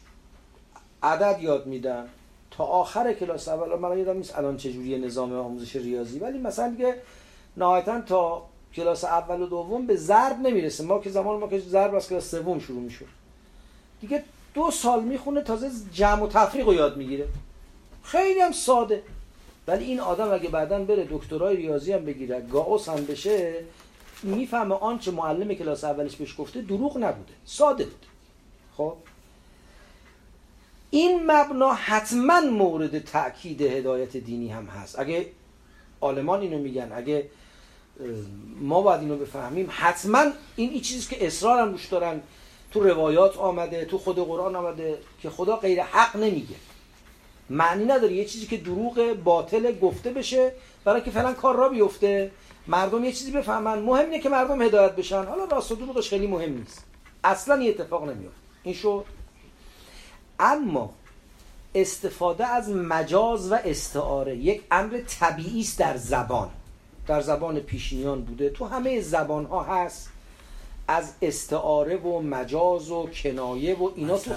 عدد یاد میدن. تا آخر کلاس اول من یادم نیست الان چجوری نظام آموزش ریاضی ولی مثلا دیگه نهایتا تا کلاس اول و دوم به ضرب نمی‌رسه. ما که زمان ما که ضرب از کلاس سوم شروع می‌شد. دیگه دو سال می‌خونه تازه جمع و تفریق رو یاد می‌گیره. خیلی هم ساده. ولی این آدم اگه بعدا بره دکترای ریاضی هم بگیره گاوس هم بشه می‌فهمه آنچه معلم کلاس اولش بهش گفته دروغ نبوده. ساده بود. خب. این مبنا حتما مورد تاکید هدایت دینی هم هست. اگه آلمان اینو میگن اگه ما باید اینو بفهمیم حتما این این چیزی که اصرار هم روش دارن تو روایات آمده تو خود قرآن آمده که خدا غیر حق نمیگه. معنی نداره. یه چیزی که دروغ باطل گفته بشه برای که فعلا کار را بیفته مردم یه چیزی بفهمن. مهم اینه که مردم هدایت بشن. حالا راست و دروغش خیلی مهم نیست. اصلا این اتفاق نمیفته. این شد اما استفاده از مجاز و استعاره یک امر طبیعی است در زبان. در زبان پیشینیان بوده. تو همه زبان ها هست از استعاره و مجاز و کنایه و اینا تو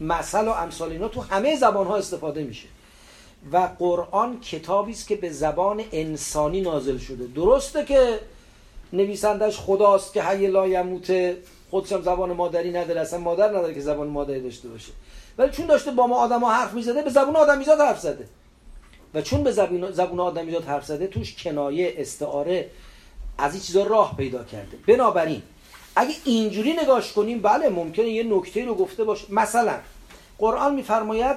مثل و امثال اینا تو همه زبان ها استفاده میشه. و قرآن کتابی است که به زبان انسانی نازل شده. درسته که نویسندش خداست که حی لا یموت خودش هم زبان مادری نداره اصلا مادر نداره که زبان مادری داشته باشه. ولی چون داشته با ما آدما حرف می‌زده به زبان آدمیزاد حرف زده. و چون به زبان زبان آدمیزاد حرف زده توش کنایه استعاره از این چیزا راه پیدا کرده. بنابراین اگه اینجوری نگاش کنیم بله ممکنه یه نکته رو گفته باشه. مثلا قرآن میفرماید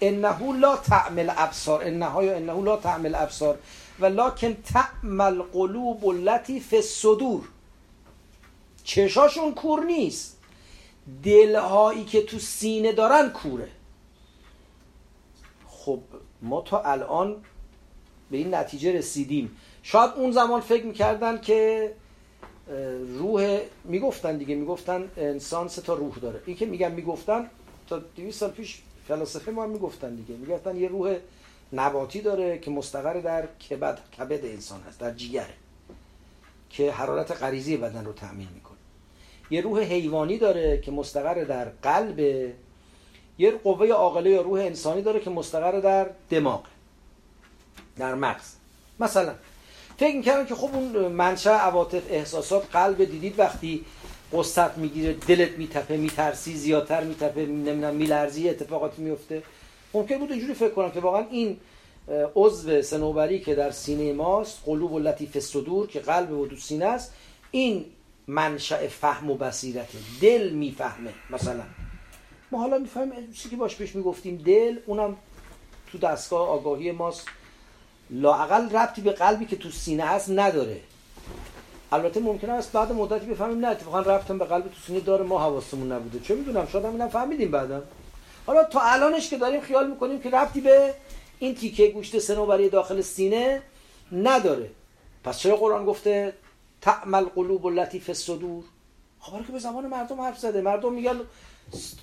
انه لا تعمل ابصار. انه یا انه لا تعمل ابصار. ولکن تعمل قلوب التي فی الصدور. چشاشون کور نیست. دلهایی که تو سینه دارن کوره. خب ما تا الان به این نتیجه رسیدیم. شاید اون زمان فکر می‌کردن که روح می‌گفتن دیگه می‌گفتن انسان سه تا روح داره. این که میگن می‌گفتن تا 200 سال پیش فلاسفه ما هم می‌گفتن دیگه. می‌گفتن یه روح نباتی داره که مستقر در کبد کبد انسان هست در جیگره که حرارت غریزی بدن رو تأمین می‌کنه. یه روح حیوانی داره که مستقر در قلب یه قوه عاقله یا روح انسانی داره که مستقر در دماغ در مغز. مثلا فکر می‌کردم که خب اون منشأ عواطف احساسات قلب دیدید وقتی قصت می‌گیره دلت میتپه میترسی زیادتر میتپه نمی‌دونم میلرزی اتفاقاتی میفته ممکن بود اینجوری فکر کنم که واقعا این عضو سنوبری که در سینه ماست قلوب و لطیف صدور که قلب و دو سینه است این منشأ فهم و بصیرته دل می‌فهمه مثلا. ما حالا می‌فهمیم چیزی که باش پیش می‌گفتیم دل اونم تو دستگاه آگاهی ماست. لاعقل ربطی به قلبی که تو سینه هست نداره. البته ممکن است بعد مدتی بفهمیم نه اتفاقا رفتم به قلب تو سینه داره ما حواسمون نبوده. چه می‌دونم شاید هم فهمیدیم بعدم حالا تا الانش که داریم خیال می‌کنیم که رفتی به این تیکه گوشت سنوبری داخل سینه نداره. پس چرا قرآن گفته تعمل قلوب و لطیف صدور که به زمان مردم حرف زده. مردم میگن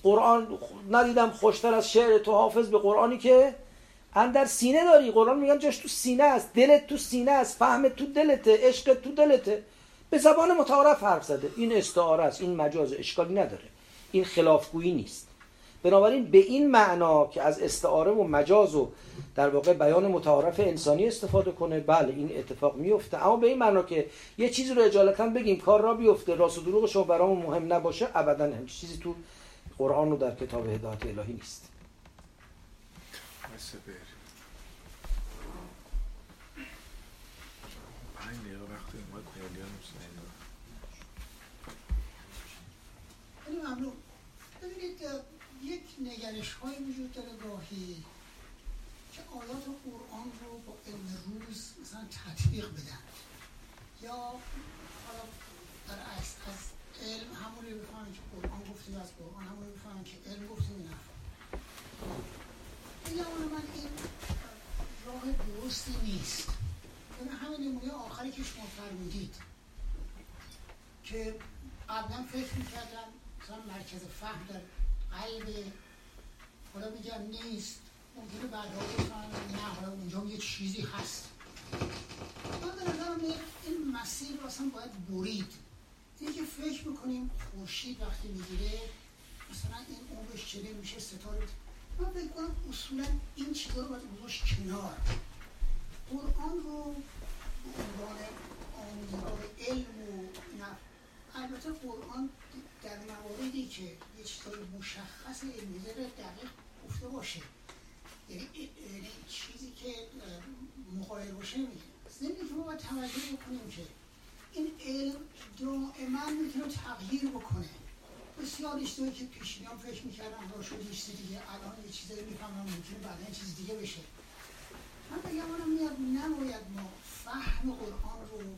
قرآن ندیدم خوشتر از شعر تو حافظ به قرآنی که در سینه داری. قرآن میگن جاش تو سینه است. دلت تو سینه است. فهم تو دلته. عشق تو دلته. به زبان متعارف حرف زده. این استعاره است. این مجاز اشکالی نداره. این خلافگویی نیست. بنابراین به این معنا که از استعاره و مجاز و در واقع بیان متعارف انسانی استفاده کنه بله این اتفاق میفته اما به این معنا که یه چیزی رو اجالتا بگیم کار را بیفته راست و دروغ شما برامون مهم نباشه ابدا هم چیزی تو قرآن و در کتاب هدایت الهی نیست ممنون ببینید یک نگرش های وجود داره گاهی که آیات قرآن رو با علم روز مثلا تطبیق بدن. یا حالا در از علم همون رو بفهمن که قرآن گفتیم از قرآن همون رو بفهمن که علم گفتیم این حرف من این راه درستی نیست. یعنی همین نمونه آخری که شما فرمودید که قبلا فکر می‌کردم مثلا مرکز فهم در قلب حالا میگم نیست. ممکنه بعدها بفهمم نه حالا اونجا یه چیزی هست. من به نظرم این مسیر رو اصلا باید برید. اینه که فکر می‌کنیم خورشید وقتی می‌گیره مثلا این عمرش چنین میشه ستاره. من فکر کنم اصولا این چیزا رو باید گذاشت کنار. قرآن رو به عنوان آموزگار علم و البته قرآن در مواردی که یه چیزای مشخص علمی دقیق گفته باشه. یعنی, یعنی چیزی که مقایل باشه میگه زمینی که ما باید توجه بکنیم که این علم دائما می‌تونه تغییر بکنه. بسیار اشتباهی که پیشینیان فکر می‌کردن را شد یه دیگه الان یه چیزایی می‌فهمم ممکنه بعدا چیز دیگه بشه. من بگم آنم میاد نباید ما فهم قرآن رو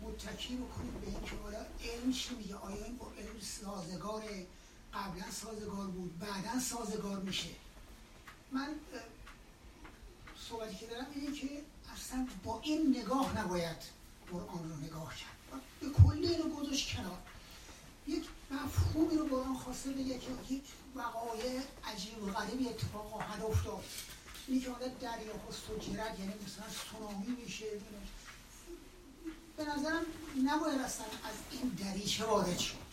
متکی بکنیم به اینکه حالا علم چی میگه؟ آیا این علم سازگار قبلا سازگار بود بعدا سازگار میشه. من صحبتی که دارم اینه که اصلا با این نگاه نباید قرآن رو نگاه کرد. به کلی رو گذاشت کنار. یک مفهومی رو قرآن خواسته بگه که یک وقایع عجیب و غریبی اتفاق خواهد افتاد. اینی که حالا دریا و سجرت یعنی مثلا سونامی میشه به نظرم نباید اصلا از این دریچه وارد شد.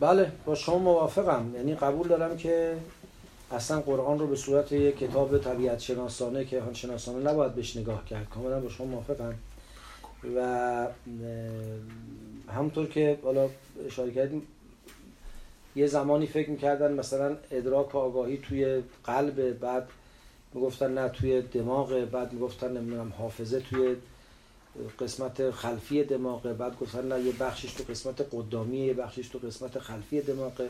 بله با شما موافقم. یعنی قبول دارم که اصلا قرآن رو به صورت یک کتاب طبیعت شناسانه که شناسانه نباید بهش نگاه کرد. کاملا با شما موافقم. و همونطور که حالا اشاره کردیم یه زمانی فکر می‌کردن مثلا ادراک و آگاهی توی قلب بعد می‌گفتن نه توی دماغ بعد می‌گفتن نمی‌دونم حافظه توی قسمت خلفی دماغه بعد گفتن نه یه بخشش تو قسمت قدامی یه بخشش تو قسمت خلفی دماغه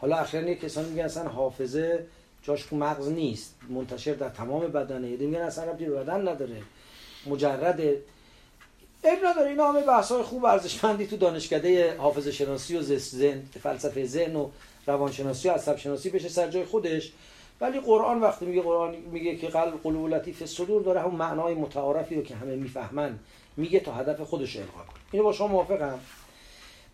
حالا اخیرا یه کسانی میگن اصلا حافظه جاش تو مغز نیست. منتشر در تمام بدنه. یه میگن اصلا ربطی بدن نداره. مجرد این نداره. اینا همه بحث های خوب ارزشمندی تو دانشکده حافظه شناسی و ذهن فلسفه ذهن و روانشناسی و عصب شناسی بشه سر جای خودش. ولی قرآن وقتی میگه قرآن میگه که قلب قلوب لطیف صدور داره همون معنای متعارفی رو که همه می‌فهمن میگه تا هدف خودش القا کنه اینو با شما موافقم؟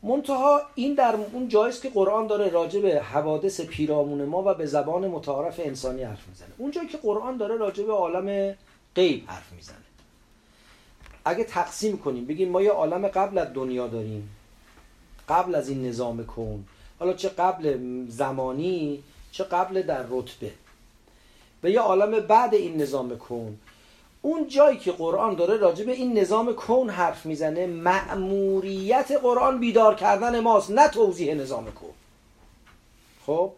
منتها این در اون جایست که قرآن داره راجع به حوادث پیرامون ما و به زبان متعارف انسانی حرف می‌زنه. اون جایی که قرآن داره راجع به عالم غیب حرف می‌زنه. اگه تقسیم کنیم بگیم ما یه عالم قبل از دنیا داریم. قبل از این نظام کن حالا چه قبل زمانی چه قبل در رتبه. و یه عالم بعد این نظام کن اون جایی که قرآن داره راجع به این نظام کون حرف می‌زنه مأموریت قرآن بیدار کردن ماست نه توضیح نظام کون. خب؟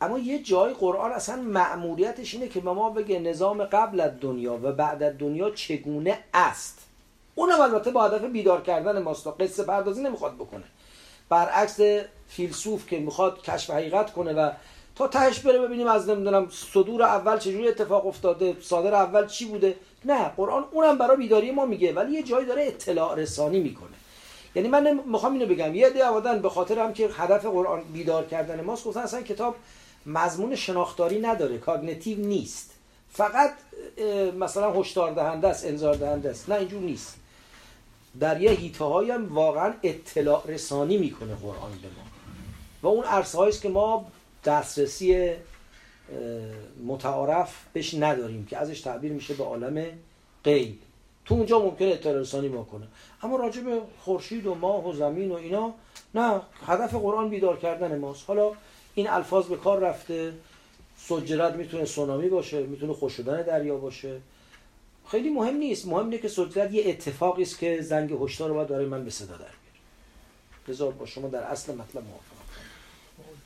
اما یه جای قرآن اصلا مأموریتش اینه که به ما بگه نظام قبل از دنیا و بعد از دنیا چگونه است. اونم البته با هدف بیدار کردن ماست. قصه پردازی نمی‌خواد بکنه. برعکس فیلسوف که می‌خواد کشف حقیقت کنه و تا تهش بره ببینیم از نمی‌دونم صدور اول چجوری اتفاق افتاده صادر اول چی بوده. نه قرآن اونم برای بیداری ما میگه ولی یه جایی داره اطلاع رسانی می‌کنه. یعنی من می‌خوام اینو بگم. یه عده به خاطر هم که هدف قرآن بیدار کردن ماست گفتن اصلا کتاب مضمون شناختاری نداره کاگنیتیو نیست. فقط مثلا هشدار دهنده است انذار دهنده است. نه اینجور نیست. در یه هیته هم واقعا اطلاع رسانی می‌کنه قرآن به ما. و اون عرصه که ما دسترسی متعارف بهش نداریم که ازش تعبیر میشه به عالم غیب. تو اونجا ممکنه اطلاع رسانی ما کنه اما راجع به خورشید و ماه و زمین و اینا نه هدف قرآن بیدار کردن ماست. حالا این الفاظ به کار رفته. سجرت می‌تونه سونامی باشه می‌تونه خوش شدن دریا باشه. خیلی مهم نیست. مهم اینه که سجرت یه اتفاقی است که زنگ هشدار رو باید برای من به صدا در بیاره. با شما در اصل مطلب موافقم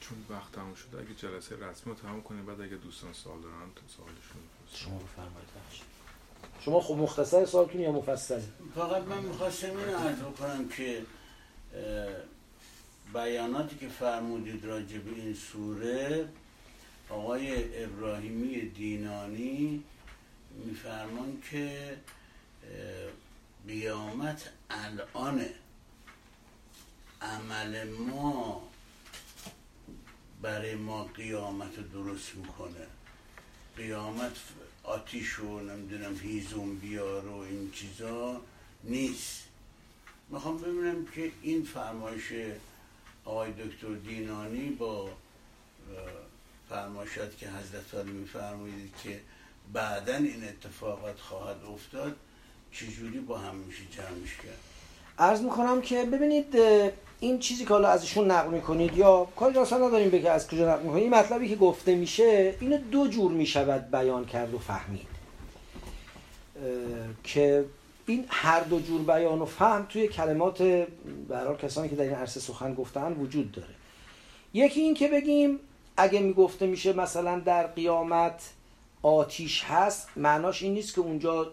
چون وقت تموم شده اگه جلسه رسمی رو تمام کنیم بعد اگه دوستان سوال دارن تو سوالشون شما بفرمایید شما خب مختصر سوالتون یا مفصل؟ فقط من می‌خواستم این عرض کنم که بیاناتی که فرمودید راجع به این سوره آقای ابراهیمی دینانی میفرمان که قیامت الان عمل ما برای ما قیامت درست می‌کنه. قیامت آتیش و نمی‌دونم هیزم بیار و این چیزا نیست. می‌خوام ببینم که این فرمایش آقای دکتر دینانی با فرمایشات که حضرت علی میفرمایید که بعدا این اتفاقات خواهد افتاد چجوری با هم میشه جمعش کرد؟ عرض می‌کنم که ببینید این چیزی که حالا ازشون نقل می‌کنید یا کاری اصلا نداریم بگه از کجا نقل می‌کنید این مطلبی که گفته میشه اینو دو جور می‌شود بیان کرد و فهمید. که این هر دو جور بیان و فهم توی کلمات برای کسانی که در این عرصه سخن گفتن وجود داره. یکی این که بگیم اگه می‌گفته میشه مثلا در قیامت آتیش هست معناش این نیست که اونجا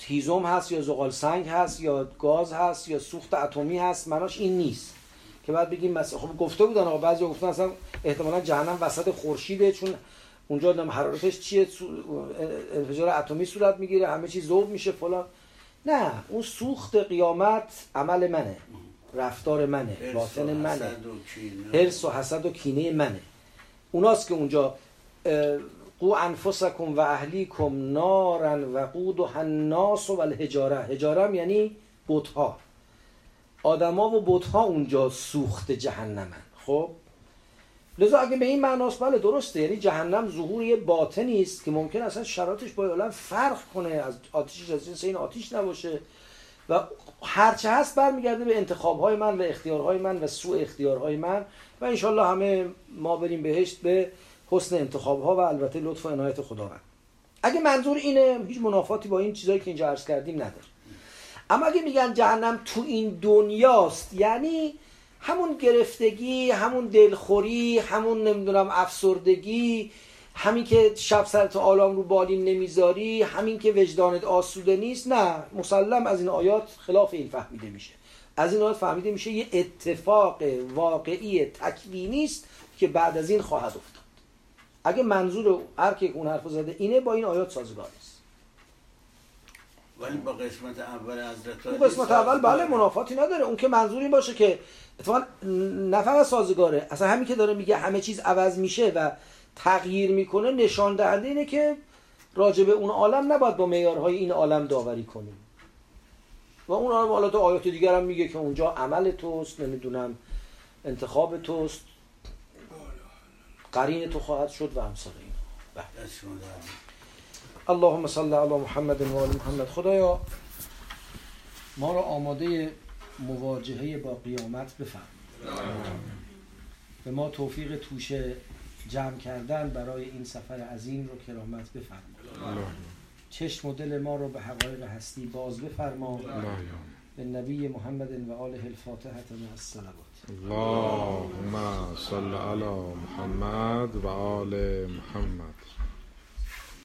هیزم هست یا زغال سنگ هست یا گاز هست یا سوخت اتمی هست معناش این نیست. که بعد بگیم مثلا خب گفته بودن آقا بعضی گفتن اصلا احتمالا جهنم وسط خورشیده چون اونجا نم حرارتش چیه؟ انفجار اتمی صورت می‌گیره همه چیز ذوب میشه فلان. نه اون سوخت قیامت عمل منه. رفتار منه باطن منه. حرس و حسد و کینه منه. اوناست که اونجا قو انفسکم و اهلیکم نارن و قود و الناس و الهجاره هجاره یعنی بتها. آدما و بتها اونجا سوخت جهنمن. خب؟ لذا اگه به این معناست بله درسته. یعنی جهنم ظهور یه باطنی است که ممکن اصلا شرایطش با الان فرق کنه از آتیش از این آتیش نباشه. و هرچه هست برمیگرده به انتخابهای من و اختیارهای من و سوء اختیارهای من. و انشالله همه ما بریم بهشت به حسن انتخاب ها و البته لطف و عنایت خداوند. اگه منظور اینه هیچ منافاتی با این چیزایی که اینجا عرض کردیم نداره. اما اگه میگن جهنم تو این دنیاست یعنی همون گرفتگی همون دلخوری همون نمی‌دونم افسردگی همین که شب سرت آلام رو بالین نمی‌ذاری همین که وجدانت آسوده نیست نه. مسلم از این آیات خلاف این فهمیده میشه. از این آیات فهمیده میشه یه اتفاق واقعی تکوینی است که بعد از این خواهد افتاد. اگه منظور هر که اون حرف زده اینه با این آیات سازگار است ولی با قسمت اول حضرت اون قسمت اول بله منافاتی نداره. اون که منظور این باشه که اتفاقا نه فقط سازگاره اصلا همین که داره میگه همه چیز عوض میشه و تغییر می‌کنه نشان دهنده اینه که راجع به اون عالم نباید با معیارهای این عالم داوری کنیم. و اون عالم حالا تو آیات دیگر هم میگه که اونجا عمل توست نمی‌دونم انتخاب توست. قرین تو خواهد شد و امثال این. بله. اللهم صل علی محمد و آل محمد. خدایا ما را آماده مواجهه با قیامت بفرم به ما توفیق توشه جمع کردن برای این سفر عظیم رو کرامت بفرما چشم و دل ما رو به حقایق هستی باز بفرما نبی محمد و آله الفاتحه و السلام. اللهم صل على محمد و آل محمد.